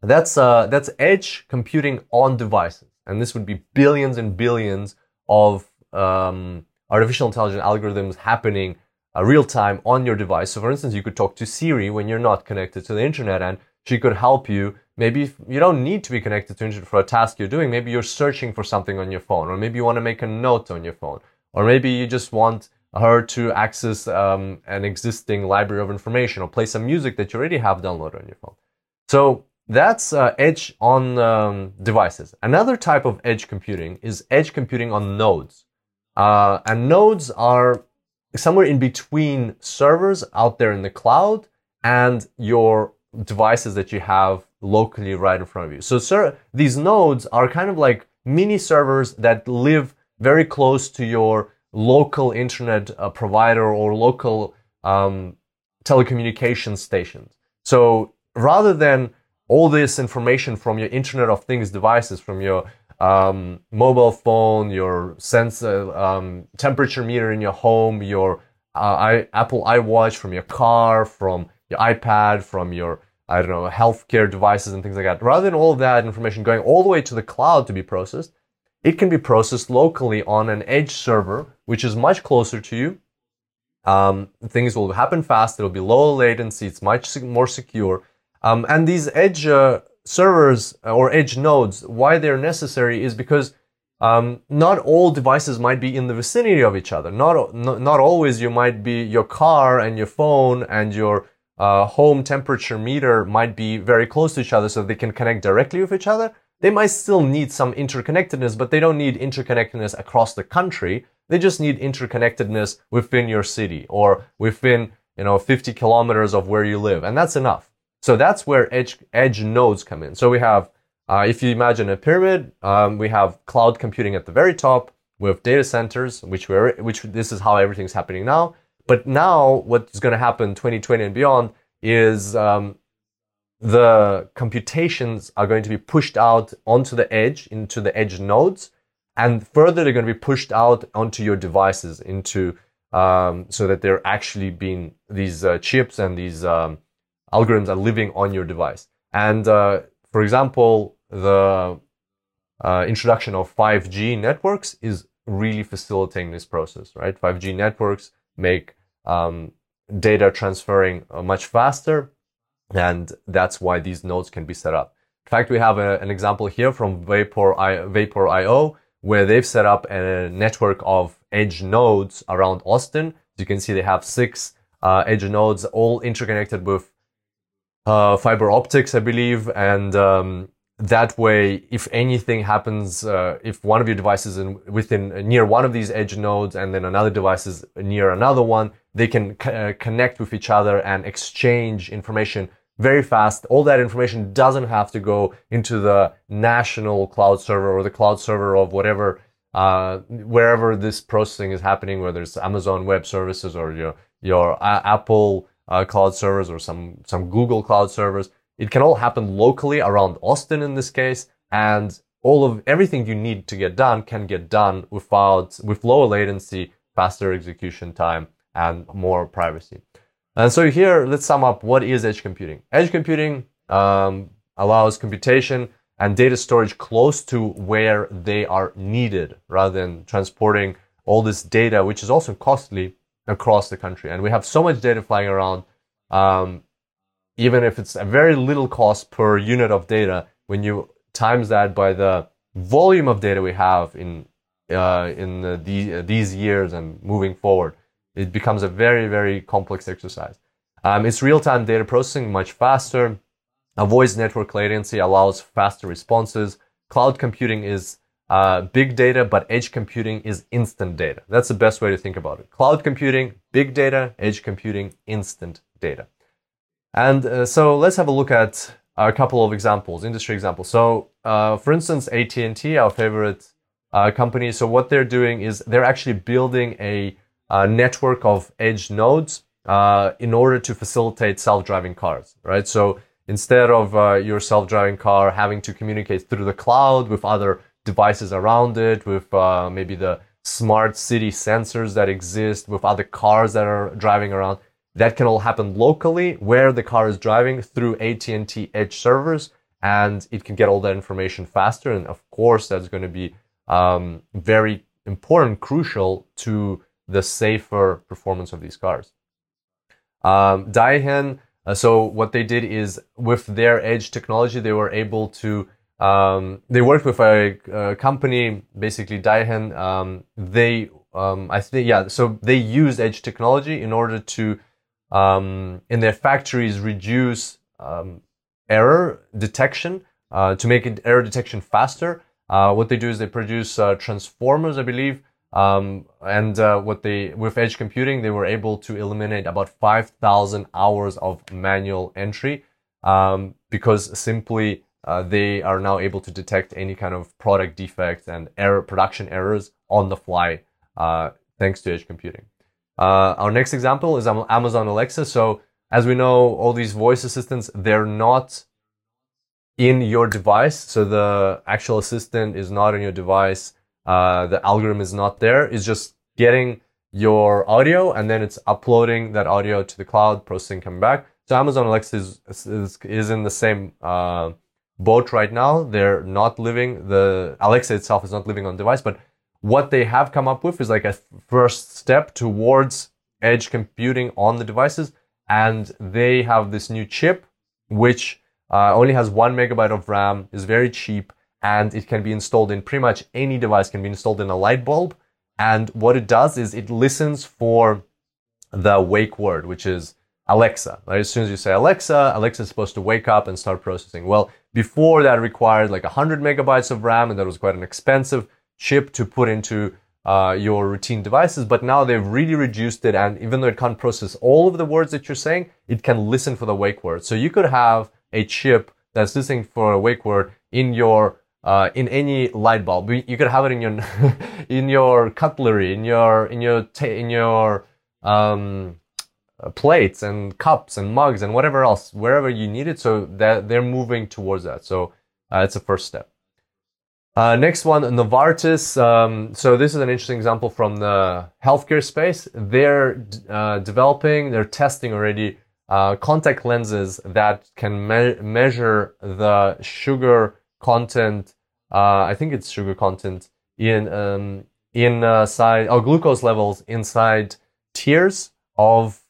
that's, uh, that's edge computing on devices. And this would be billions and billions of, um, artificial intelligence algorithms happening uh, real time on your device. So, for instance, you could talk to Siri when you're not connected to the internet, and she could help you. Maybe you don't need to be connected to internet for a task you're doing. Maybe you're searching for something on your phone, or maybe you want to make a note on your phone, or maybe you just want her to access um, an existing library of information or play some music that you already have downloaded on your phone. So that's uh, edge on um, devices. Another type of edge computing is edge computing on nodes. Uh, and nodes are somewhere in between servers out there in the cloud and your devices that you have locally right in front of you. So sir, these nodes are kind of like mini servers that live very close to your local internet uh, provider or local um, telecommunications stations. So rather than all this information from your Internet of Things devices, from your um, mobile phone, your sensor, um, temperature meter in your home, your uh, I, Apple iWatch, from your car, from your iPad, from your I don't know healthcare devices and things like that. Rather than all that information going all the way to the cloud to be processed, it can be processed locally on an edge server, which is much closer to you. Um, things will happen fast. It'll be low latency. It's much more secure. Um, and these edge uh, servers or edge nodes, why they're necessary is because um, not all devices might be in the vicinity of each other. Not, not, not always you might be, your car and your phone and your uh, home temperature meter might be very close to each other so they can connect directly with each other. They might still need some interconnectedness, but they don't need interconnectedness across the country. They just need interconnectedness within your city or within, you know, 50 kilometers of where you live. And that's enough. So that's where edge, edge nodes come in. So we have, uh, if you imagine a pyramid, um, we have cloud computing at the very top with data centers, which we're, which this is how everything's happening now. But now what's going to happen 2020 and beyond is, um, the computations are going to be pushed out onto the edge, into the edge nodes, and further they're going to be pushed out onto your devices, into um, so that they're actually being these uh, chips and these um, algorithms are living on your device. And uh, for example, the uh, introduction of 5G networks is really facilitating this process, right? 5G networks make um, data transferring uh, much faster, and that's why these nodes can be set up. In fact, we have a, an example here from Vapor, I, Vapor.io where they've set up a network of edge nodes around Austin. As you can see, they have six uh, edge nodes, all interconnected with uh, fiber optics, I believe, and um, that way, if anything happens, uh, if one of your devices in within near one of these edge nodes and then another device is near another one, they can uh, connect with each other and exchange information very fast. All that information doesn't have to go into the national cloud server or the cloud server of whatever, uh, wherever this processing is happening, whether it's Amazon Web Services or your your Apple uh, cloud servers or some some Google cloud servers it can all happen locally around Austin in this case, and all of everything you need to get done can get done without with lower latency, faster execution time, and more privacy. And so here, let's sum up what is edge computing. Edge computing um, allows computation and data storage close to where they are needed, rather than transporting all this data, which is also costly across the country. And we have so much data flying around. Um, even if it's a very little cost per unit of data, when you times that by the volume of data we have in uh, in the, the, these years and moving forward, it becomes a very very complex exercise. Um, it's real-time data processing much faster. Avoids network latency, allows faster responses. Cloud computing is uh, big data, but edge computing is instant data. That's the best way to think about it. Cloud computing, big data, edge computing, instant data. And uh, so let's have a look at a couple of examples, industry examples. So, uh, for instance, AT&T, our favorite uh, company. So what they're doing is they're actually building a, a network of edge nodes uh, in order to facilitate self-driving cars, right? So instead of uh, your self-driving car having to communicate through the cloud with other devices around it, with uh, maybe the smart city sensors that exist, with other cars that are driving around, that can all happen locally where the car is driving through AT&T edge servers and it can get all that information faster. And of course, that's going to be um, very important, crucial to the safer performance of these cars. Um, Daihen, uh, so what they did is with their edge technology, they were able to um, they worked with a, a company, basically Daihen. Um, they, um, I think, yeah, so they used edge technology in order to um, in their factories reduce um, error detection uh, to make it error detection faster. Uh, what they do is they produce uh, transformers, I believe, um, and uh, what they with edge computing they were able to eliminate about five thousand hours of manual entry um, because simply uh, they are now able to detect any kind of product defects and error production errors on the fly uh, thanks to edge computing. Uh, our next example is Amazon Alexa. So as we know, all these voice assistants, they're not in your device. So the actual assistant is not in your device. Uh, the algorithm is not there. It's just getting your audio and then it's uploading that audio to the cloud, processing, coming back. So Amazon Alexa is, is, is in the same, uh, boat right now. They're not living, the Alexa itself is not living on device, but what they have come up with is like a first step towards edge computing on the devices. And they have this new chip, which uh, only has one megabyte of RAM, is very cheap, and it can be installed in pretty much any device, can be installed in a light bulb. And what it does is it listens for the wake word, which is Alexa. Right? As soon as you say Alexa, Alexa is supposed to wake up and start processing. Well, before that required like 100 megabytes of RAM, and that was quite an expensive chip to put into uh, your routine devices, but now they've really reduced it. And even though it can't process all of the words that you're saying, it can listen for the wake word. So you could have a chip that's listening for a wake word in your uh, in any light bulb. You could have it in your in your cutlery, in your in your in your um, plates and cups and mugs and whatever else, wherever you need it. So that they're moving towards that. So uh, it's a first step. Uh, next one, Novartis. Um, so this is an interesting example from the healthcare space. They're uh, developing, they're testing already uh, contact lenses that can me- measure the sugar content. Uh, I think it's sugar content in um, inside or glucose levels inside tears of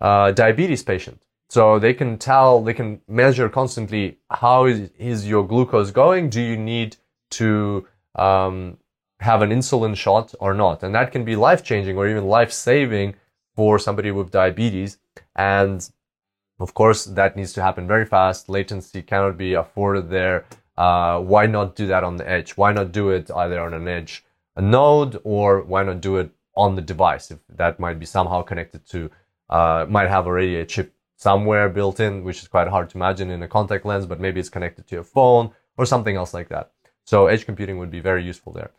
uh, diabetes patient. So they can tell, they can measure constantly how is, is your glucose going. Do you need to um, have an insulin shot or not. And that can be life changing or even life saving for somebody with diabetes. And of course, that needs to happen very fast. Latency cannot be afforded there. Uh, why not do that on the edge? Why not do it either on an edge, a node, or why not do it on the device if that might be somehow connected to, uh, might have already a chip somewhere built in, which is quite hard to imagine in a contact lens, but maybe it's connected to your phone or something else like that. So edge computing would be very useful there.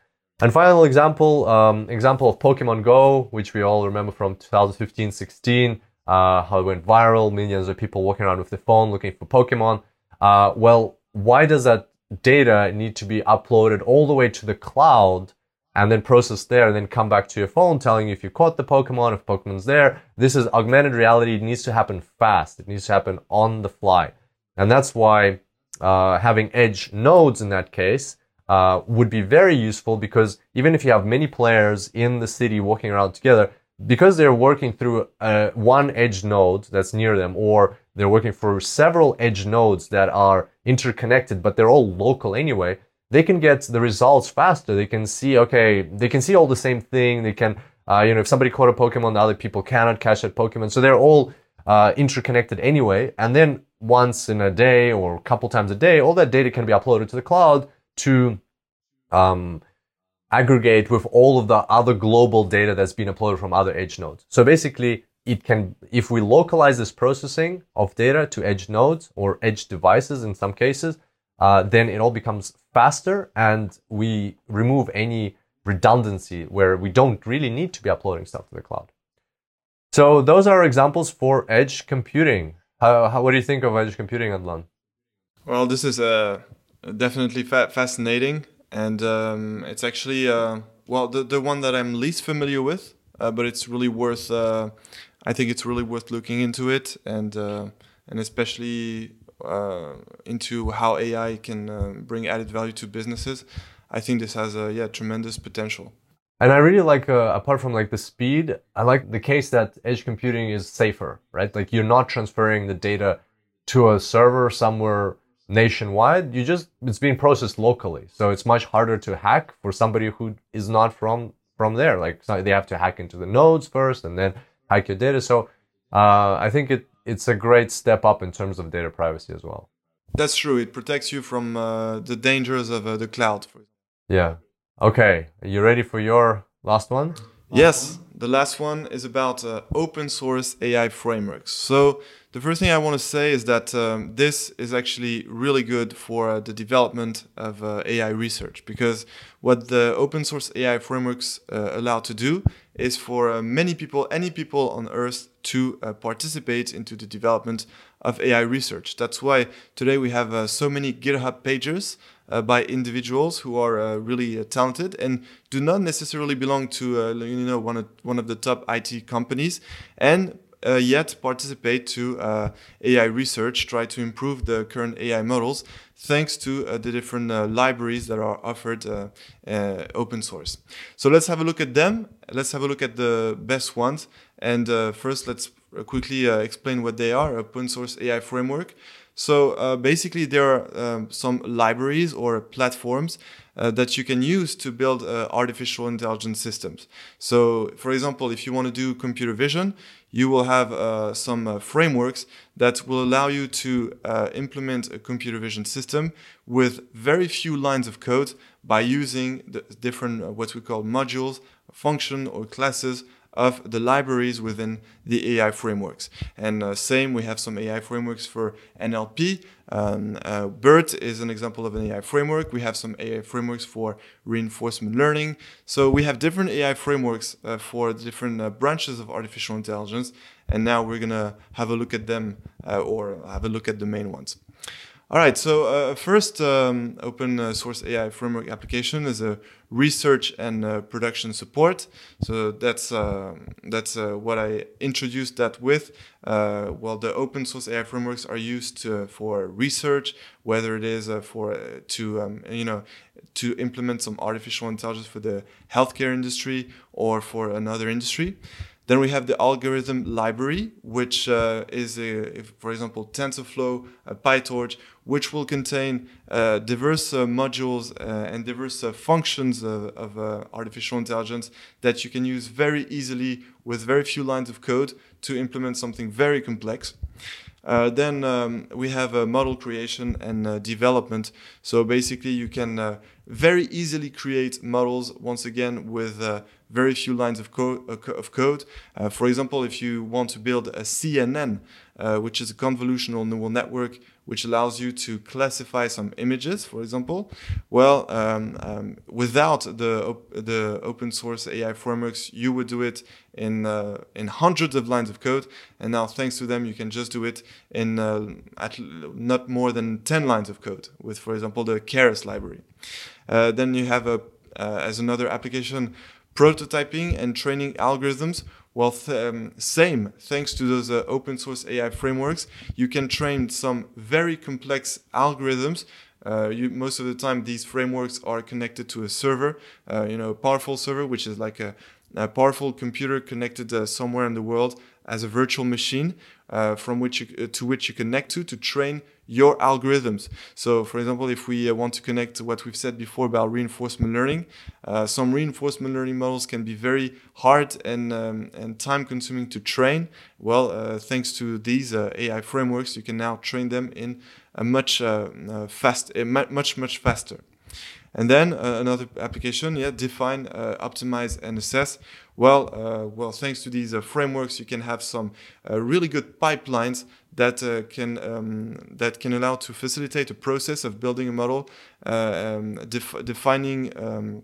And final example, um, example of Pokemon Go, which we all remember from 2015-16, uh, how it went viral, millions of people walking around with the phone looking for Pokemon. Uh, well, why does that data need to be uploaded all the way to the cloud and then processed there and then come back to your phone telling you if you caught the Pokemon, if Pokemon's there? This is augmented reality. It needs to happen fast. It needs to happen on the fly. And that's why uh, having edge nodes in that case uh, would be very useful because even if you have many players in the city walking around together, because they're working through uh, one edge node that's near them, or they're working for several edge nodes that are interconnected, but they're all local anyway, they can get the results faster. They can see, okay, they can see all the same thing. They can, uh, you know, if somebody caught a Pokemon, the other people cannot catch that Pokemon. So they're all uh, interconnected anyway. And then once in a day or a couple times a day, all that data can be uploaded to the cloud to um, aggregate with all of the other global data that's been uploaded from other edge nodes. So basically, it can, if we localize this processing of data to edge nodes or edge devices in some cases, uh, then it all becomes faster and we remove any redundancy where we don't really need to be uploading stuff to the cloud. So those are examples for edge computing. How, how what do you think of edge computing, Hadelin? Well, this is uh, definitely fa- fascinating, and um, it's actually uh, well the the one that I'm least familiar with, uh, but it's really worth. Uh, I think it's really worth looking into it, and uh, and especially uh, into how AI can bring added value to businesses. I think this has a yeah tremendous potential. And I really like, uh, apart from like the speed, I like the case that edge computing is safer, right? Like you're not transferring the data to a server somewhere nationwide. You just, it's being processed locally. So it's much harder to hack for somebody who is not from, from there. Like so they have to hack into the nodes first and then hack your data. So, uh, I think it, it's a great step up in terms of data privacy as well. That's true. It protects you from uh, the dangers of uh, the cloud. Yeah. Okay, are you ready for your last one? Yes, the last one is about uh, open source AI frameworks. So, the first thing I want to say is that um, this is actually really good for uh, the development of uh, AI research because what the open source AI frameworks uh, allow to do is for uh, many people, any people on earth, to uh, participate into the development of AI research. That's why today we have so many GitHub pages by individuals who are uh, really uh, talented and do not necessarily belong to uh, you know one of, one of the top IT companies and uh, yet participate to uh, AI research, try to improve the current AI models thanks to the different libraries that are offered open source. So let's have a look at them. Let's have a look at the best ones. And first, let's quickly explain what they are. Open source AI framework. So uh, basically, there are um, some libraries or platforms uh, that you can use to build uh, artificial intelligence systems. So, for example, if you want to do computer vision, you will have uh, some uh, frameworks that will allow you to uh, implement a computer vision system with very few lines of code by using the different what we call modules, function, or classes of the libraries within the AI frameworks. And uh, same, we have some AI frameworks for NLP. Um, uh, BERT is an example of an AI framework. We have some AI frameworks for reinforcement learning. So we have different AI frameworks uh, for different uh, branches of artificial intelligence. And now we're going to have a look at them uh, or have a look at the main ones. All right, so uh, first um, open uh, source AI framework application is a research and uh, production support. So that's uh, that's uh, what I introduced that with. Well, the open source AI frameworks are used to, for research, whether it is for to um, you know to implement some artificial intelligence for the healthcare industry or for another industry. Then we have the algorithm library, which uh, is, a, if, for example, TensorFlow, PyTorch, which will contain uh, diverse uh, modules uh, and diverse uh, functions of, of uh, artificial intelligence that you can use very easily with very few lines of code to implement something very complex. Uh, then um, we have model creation and development. So basically, you can very easily create models once again with very few lines of, co- of code. for example, if you want to build a CNN, which is a convolutional neural network which allows you to classify some images, for example. Well, um, um, without the op- the open source AI frameworks, you would do it in uh, in hundreds of lines of code, and now thanks to them, you can just do it in uh, at not more than ten lines of code with, for example, the Keras library. Uh, then you have a uh, as another application prototyping and training algorithms well, um, same. Thanks to those uh, open source AI frameworks, you can train some very complex algorithms. Uh, you, most of the time, these frameworks are connected to a server, uh, you know, a powerful server, which is like a, a powerful computer connected uh, somewhere in the world as a virtual machine, uh, from which you, uh, to which you connect to to train your algorithms. So, for example, if we uh, want to connect to what we've said before about reinforcement learning, uh, some reinforcement learning models can be very hard and, um, and time consuming to train. Well, uh, thanks to these uh, AI frameworks, you can now train them in a much uh, fast, much much faster. And then uh, another application, yeah, define, uh, optimize, and assess. Well, uh, well, thanks to these frameworks, you can have some really good pipelines that uh, can um, that can allow to facilitate a process of building a model, uh, um, def defining um,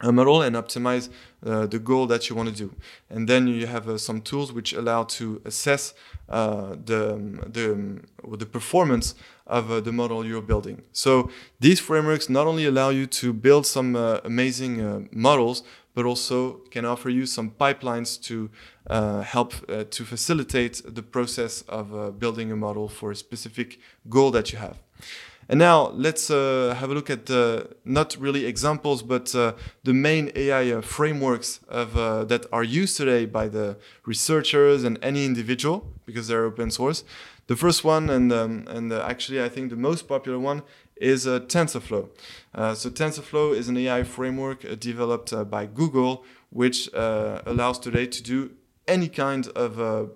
a model and optimize uh, the goal that you want to do. And then you have uh, some tools which allow to assess uh, the, the, the performance of uh, the model you're building. So these frameworks not only allow you to build some uh, amazing uh, models, but also can offer you some pipelines to help to facilitate the process of building a model for a specific goal that you have. And now let's uh, have a look at the, not really examples, but uh, the main AI uh, frameworks of, uh, that are used today by the researchers and any individual because they're open source. The first one, and, um, and uh, actually I think the most popular one, is uh, TensorFlow. so TensorFlow is an AI framework developed by Google, which allows today to do any kind of uh,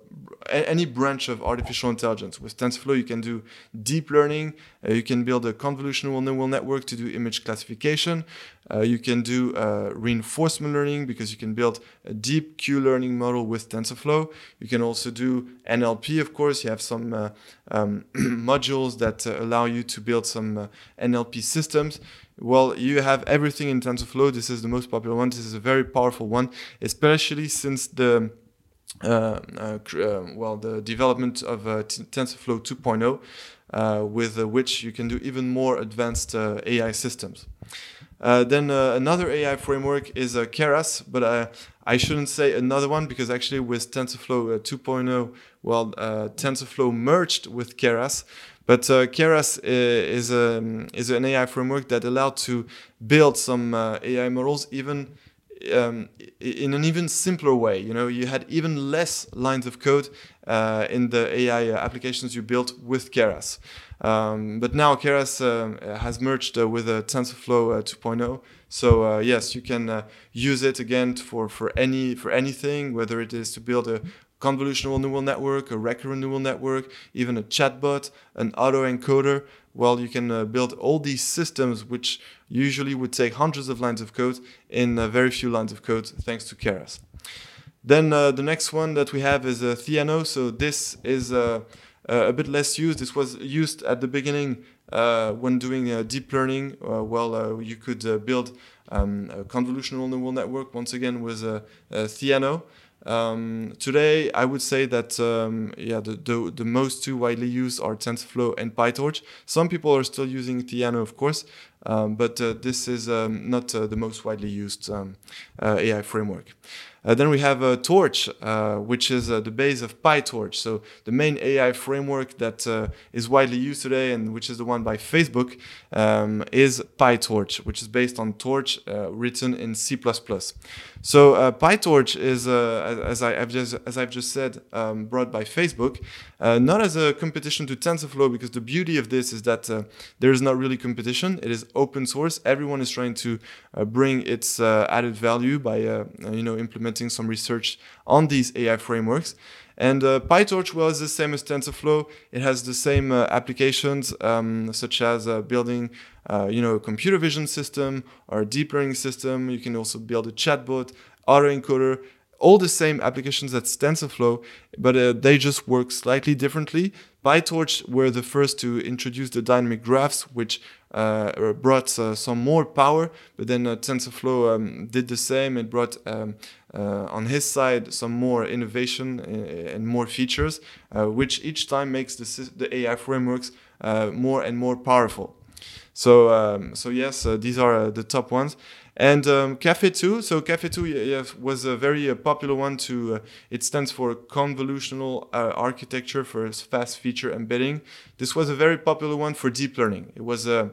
any branch of artificial intelligence. With TensorFlow, you can do deep learning. Uh, you can build a convolutional neural network to do image classification. Uh, you can do uh, reinforcement learning because you can build a deep Q-learning model with TensorFlow. You can also do NLP, of course. You have some uh, um, modules that uh, allow you to build some NLP systems. Well, you have everything in TensorFlow. This is the most popular one. This is a very powerful one, especially since the Uh, uh, uh, well, the development of TensorFlow 2.0, with which you can do even more advanced AI systems. then another AI framework is Keras, but I shouldn't say another one because actually with TensorFlow 2.0, well, TensorFlow merged with Keras. But uh, Keras is, a, um, is an AI framework that allowed to build some uh, AI models even um, in an even simpler way. You know, you had even less lines of code uh, in the AI applications you built with Keras. Um, but now Keras uh, has merged uh, with TensorFlow uh, 2.0. So uh, yes, you can uh, use it again for, for any for anything, whether it is to build a convolutional neural network, a recurrent neural network, even a chatbot, an autoencoder. Well, you can uh, build all these systems which usually would take hundreds of lines of code in uh, very few lines of code thanks to Keras. Then uh, the next one that we have is uh, Theano. So this is uh, uh, a bit less used. This was used at the beginning uh, when doing deep learning. well, you could build um, a convolutional neural network once again with Theano. Um, today, I would say that um, yeah, the, the, the most two widely used are TensorFlow and PyTorch. Some people are still using Theano, of course, um, but this is um, not the most widely used um, AI framework. Uh, then we have uh, Torch, uh, which is uh, the base of PyTorch. So the main AI framework that uh, is widely used today, and which is the one by Facebook, um, is PyTorch, which is based on Torch uh, written in C++. So uh, PyTorch is, uh, as, I, have just, as I've just said, um, brought by Facebook, uh, not as a competition to TensorFlow, because the beauty of this is that there is not really competition. It is open source. Everyone is trying to bring its added value by you know implementing some research on these AI frameworks. And uh, PyTorch was the same as TensorFlow. It has the same uh, applications, um, such as uh, building, you know, a computer vision system or a deep learning system. You can also build a chatbot, autoencoder, all the same applications as TensorFlow, but they just work slightly differently. PyTorch were the first to introduce the dynamic graphs, which uh, brought uh, some more power, but then uh, TensorFlow um, did the same. It brought um, uh, on his side some more innovation uh, and more features, uh, which each time makes the, the AI frameworks more and more powerful. So, um, so yes, these are the top ones. And um, Caffe2, so Caffe2 yes, was a very uh, popular one to, uh, it stands for Convolutional uh, Architecture for Fast Feature Embedding. This was a very popular one for deep learning. It was a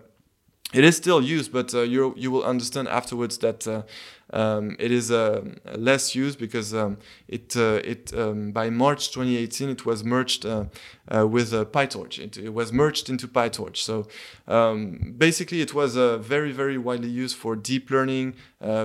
it is still used, but uh, you you will understand afterwards that uh, um, it is uh, less used because um, it uh, it um, by March 2018 it was merged uh, uh, with PyTorch. It, it, was merged into PyTorch. So um, basically, it was very very widely used for deep learning,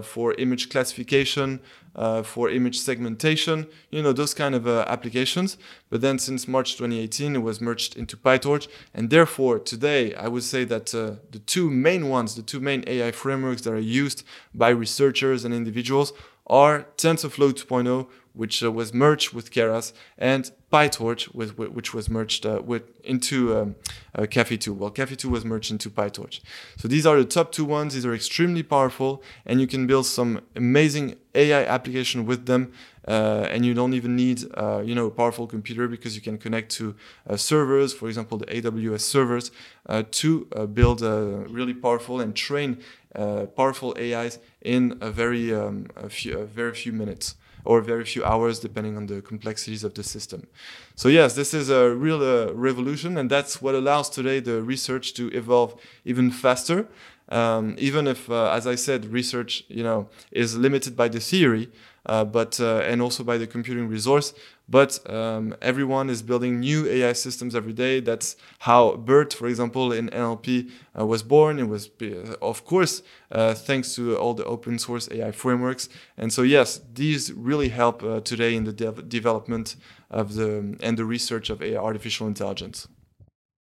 for image classification, uh, for image segmentation, you know, those kind of uh, applications. But then since March 2018, it was merged into PyTorch. And therefore, today, I would say that uh, the two main ones, the two main AI frameworks that are used by researchers and individuals are TensorFlow 2.0, which uh, was merged with Keras, and PyTorch, with, which was merged uh, with, into um, uh, Caffe2. Well, Caffe2 was merged into PyTorch. So these are the top two ones. These are extremely powerful, and you can build some amazing AI application with them. Uh, and you don't even need, uh, you know, a powerful computer because you can connect to uh, servers, for example, the AWS servers, uh, to build really powerful and train powerful AIs in a very, um, a few, a very few minutes or very few hours, depending on the complexities of the system. So yes, this is a real uh, revolution, and that's what allows today the research to evolve even faster. Um, even if, uh, as I said, research, you know, is limited by the theory, uh, but uh, and also by the computing resource. But um, everyone is building new AI systems every day. That's how BERT, for example, in NLP uh, was born. It was, uh, of course, uh, thanks to all the open source AI frameworks. And so, yes, these really help today in the de development of the and the research of AI artificial intelligence.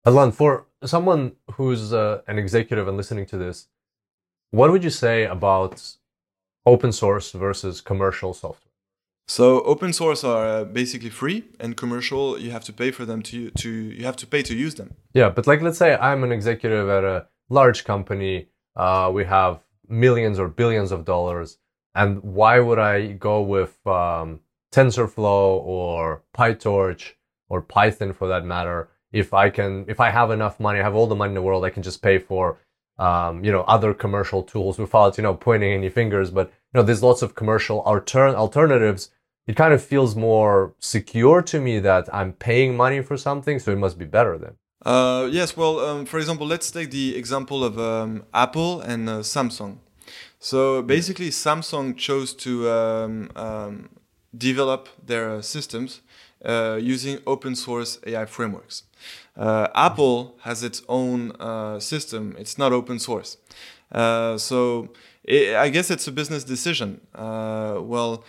Hadelin, for someone who's an executive and listening to this, what would you say about open source versus commercial software? So open source are uh, basically free, and commercial you have to pay for them to to you have to pay to use them. Yeah, but like let's say I'm an executive at a large company. Uh, we have millions or billions of dollars, and why would I go with um, TensorFlow or PyTorch or Python for that matter? If I can, if I have enough money, I have all the money in the world, I can just pay for um, you know, other commercial tools without, you know, pointing any fingers. But, you know, there's lots of commercial alter- alternatives. It kind of feels more secure to me that I'm paying money for something, so it must be better then. Uh, yes, well, um, for example, let's take the example of um, Apple and uh, Samsung. So basically, Samsung chose to um, um, develop their systems uh, using open source AI frameworks. Uh, Apple has its own uh, system. It's not open source. Uh, so I guess it's a business decision. Uh, well,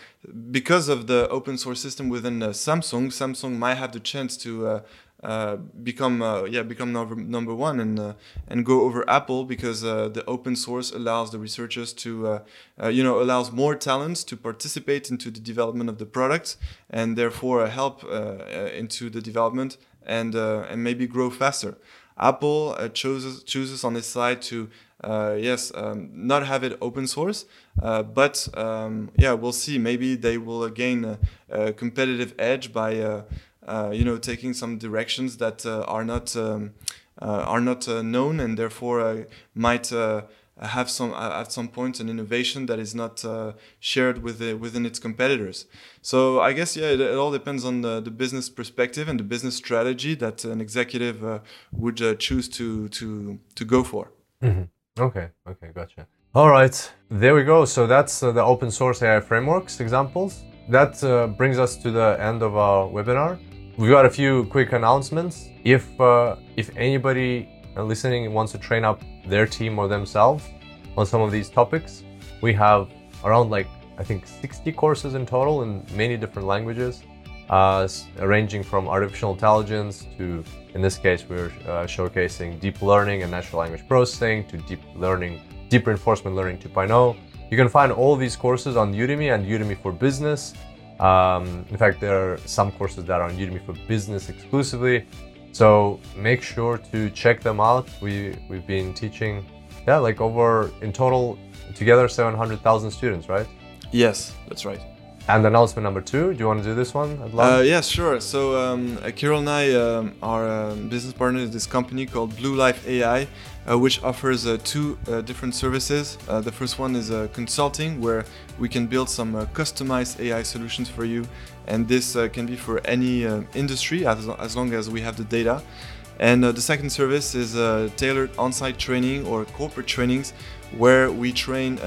because of the open source system within uh, Samsung, Samsung might have the chance to uh, become yeah become number number one and and go over Apple because the open source allows the researchers to you know allows more talents to participate into the development of the product and therefore help into the development and uh, and maybe grow faster. Apple uh, chooses chooses on its side to uh, yes um, not have it open source, uh, but um, yeah we'll see. Maybe they will gain a, a competitive edge by uh, uh, you know taking some directions that are not. Um, uh, are not uh, known and therefore uh, might have some at some point an innovation that is not shared with the, within its competitors. So I guess yeah, it, it all depends on the, the, business perspective and the business strategy that an executive would choose to to to go for. Mm-hmm. Okay, okay, gotcha. All right, there we go. So that's uh, the open source AI frameworks examples. That uh, brings us to the end of our webinar. We've got a few quick announcements. If uh, if anybody listening wants to train up their team or themselves on some of these topics, we have around like I think 60 courses in total in many different languages, uh, ranging from artificial intelligence to, in this case, we're uh, showcasing deep learning and natural language processing to deep learning, deep reinforcement learning 2.0. You can find all these courses on Udemy and Udemy for Business. Um, in fact, there are some courses that are on Udemy for Business exclusively. So make sure to check them out. We we've been teaching, yeah, like over in total together 700,000 students, right? Yes, that's right. And announcement number two, do you want to do this one? Uh, yeah, sure. So um, Kirill and I um, are um, business partners this company called Blue Life AI, uh, which offers uh, two uh, different services. Uh, the first one is uh, consulting, where we can build some customized AI solutions for you, and this uh, can be for any uh, industry as, as long as we have the data. And uh, the second service is tailored on-site training or corporate trainings, where we train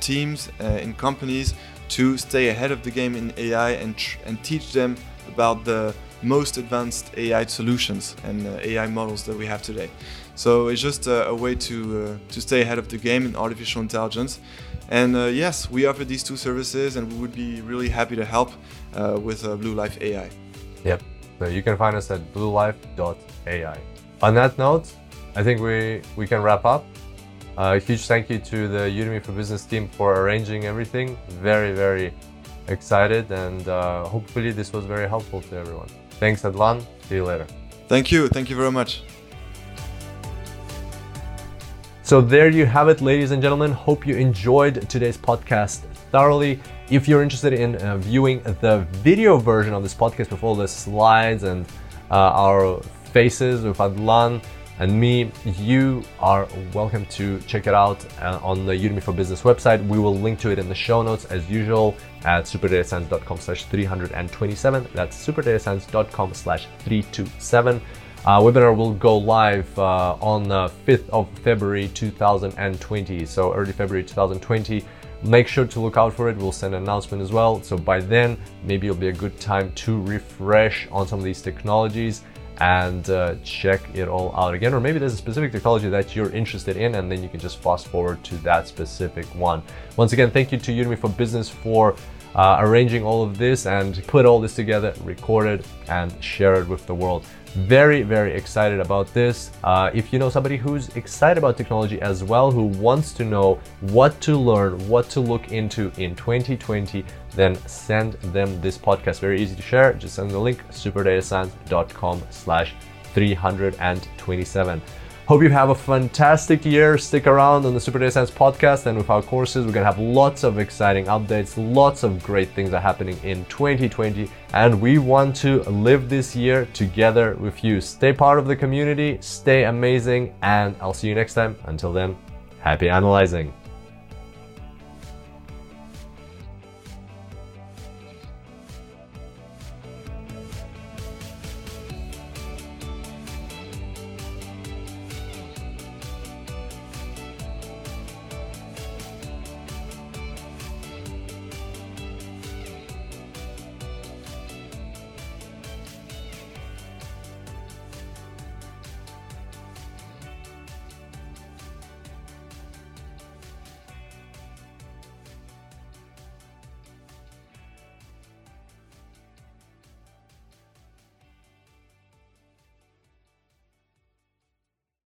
teams in companies to stay ahead of the game in AI and, and teach them about the most advanced AI solutions and uh, AI models that we have today. So it's just a, way to uh, to stay ahead of the game in artificial intelligence. And uh, yes, we offer these two services, and we would be really happy to help uh, with uh, Blue Life AI. Yep. So you can find us at bluelife.ai. On that note, I think we we can wrap up. Uh, a huge thank you to the Udemy for Business team for arranging everything. Very, very excited, and uh, hopefully this was very helpful to everyone. Thanks, Hadelin. See you later. Thank you. Thank you very much. So there you have it, ladies and gentlemen. Hope you enjoyed today's podcast thoroughly. If you're interested in uh, viewing the video version of this podcast with all the slides and uh, our faces with Hadelin, and me, you are welcome to check it out uh, on the Udemy for Business website. We will link to it in the show notes as usual at superdatascience.com slash 327. That's superdatascience.com slash 327. Uh, webinar will go live uh, on the 5th of February 2020, so early February 2020. Make sure to look out for it. We'll send an announcement as well. So by then, maybe it'll be a good time to refresh on some of these technologies and uh, check it all out again. Or maybe there's a specific technology that you're interested in, and then you can just fast forward to that specific one. Once again, thank you to Udemy for Business for uh, arranging all of this and put all this together, record it, and share it with the world. Very, very excited about this. Uh, if you know somebody who's excited about technology as well, who wants to know what to learn, what to look into in 2020, then send them this podcast. Very easy to share. Just send the link superdatascience.com slash 327. Hope you have a fantastic year. Stick around on the Super Data Science podcast and with our courses. We're going to have lots of exciting updates, lots of great things are happening in 2020. And we want to live this year together with you. Stay part of the community, stay amazing, and I'll see you next time. Until then, happy analyzing.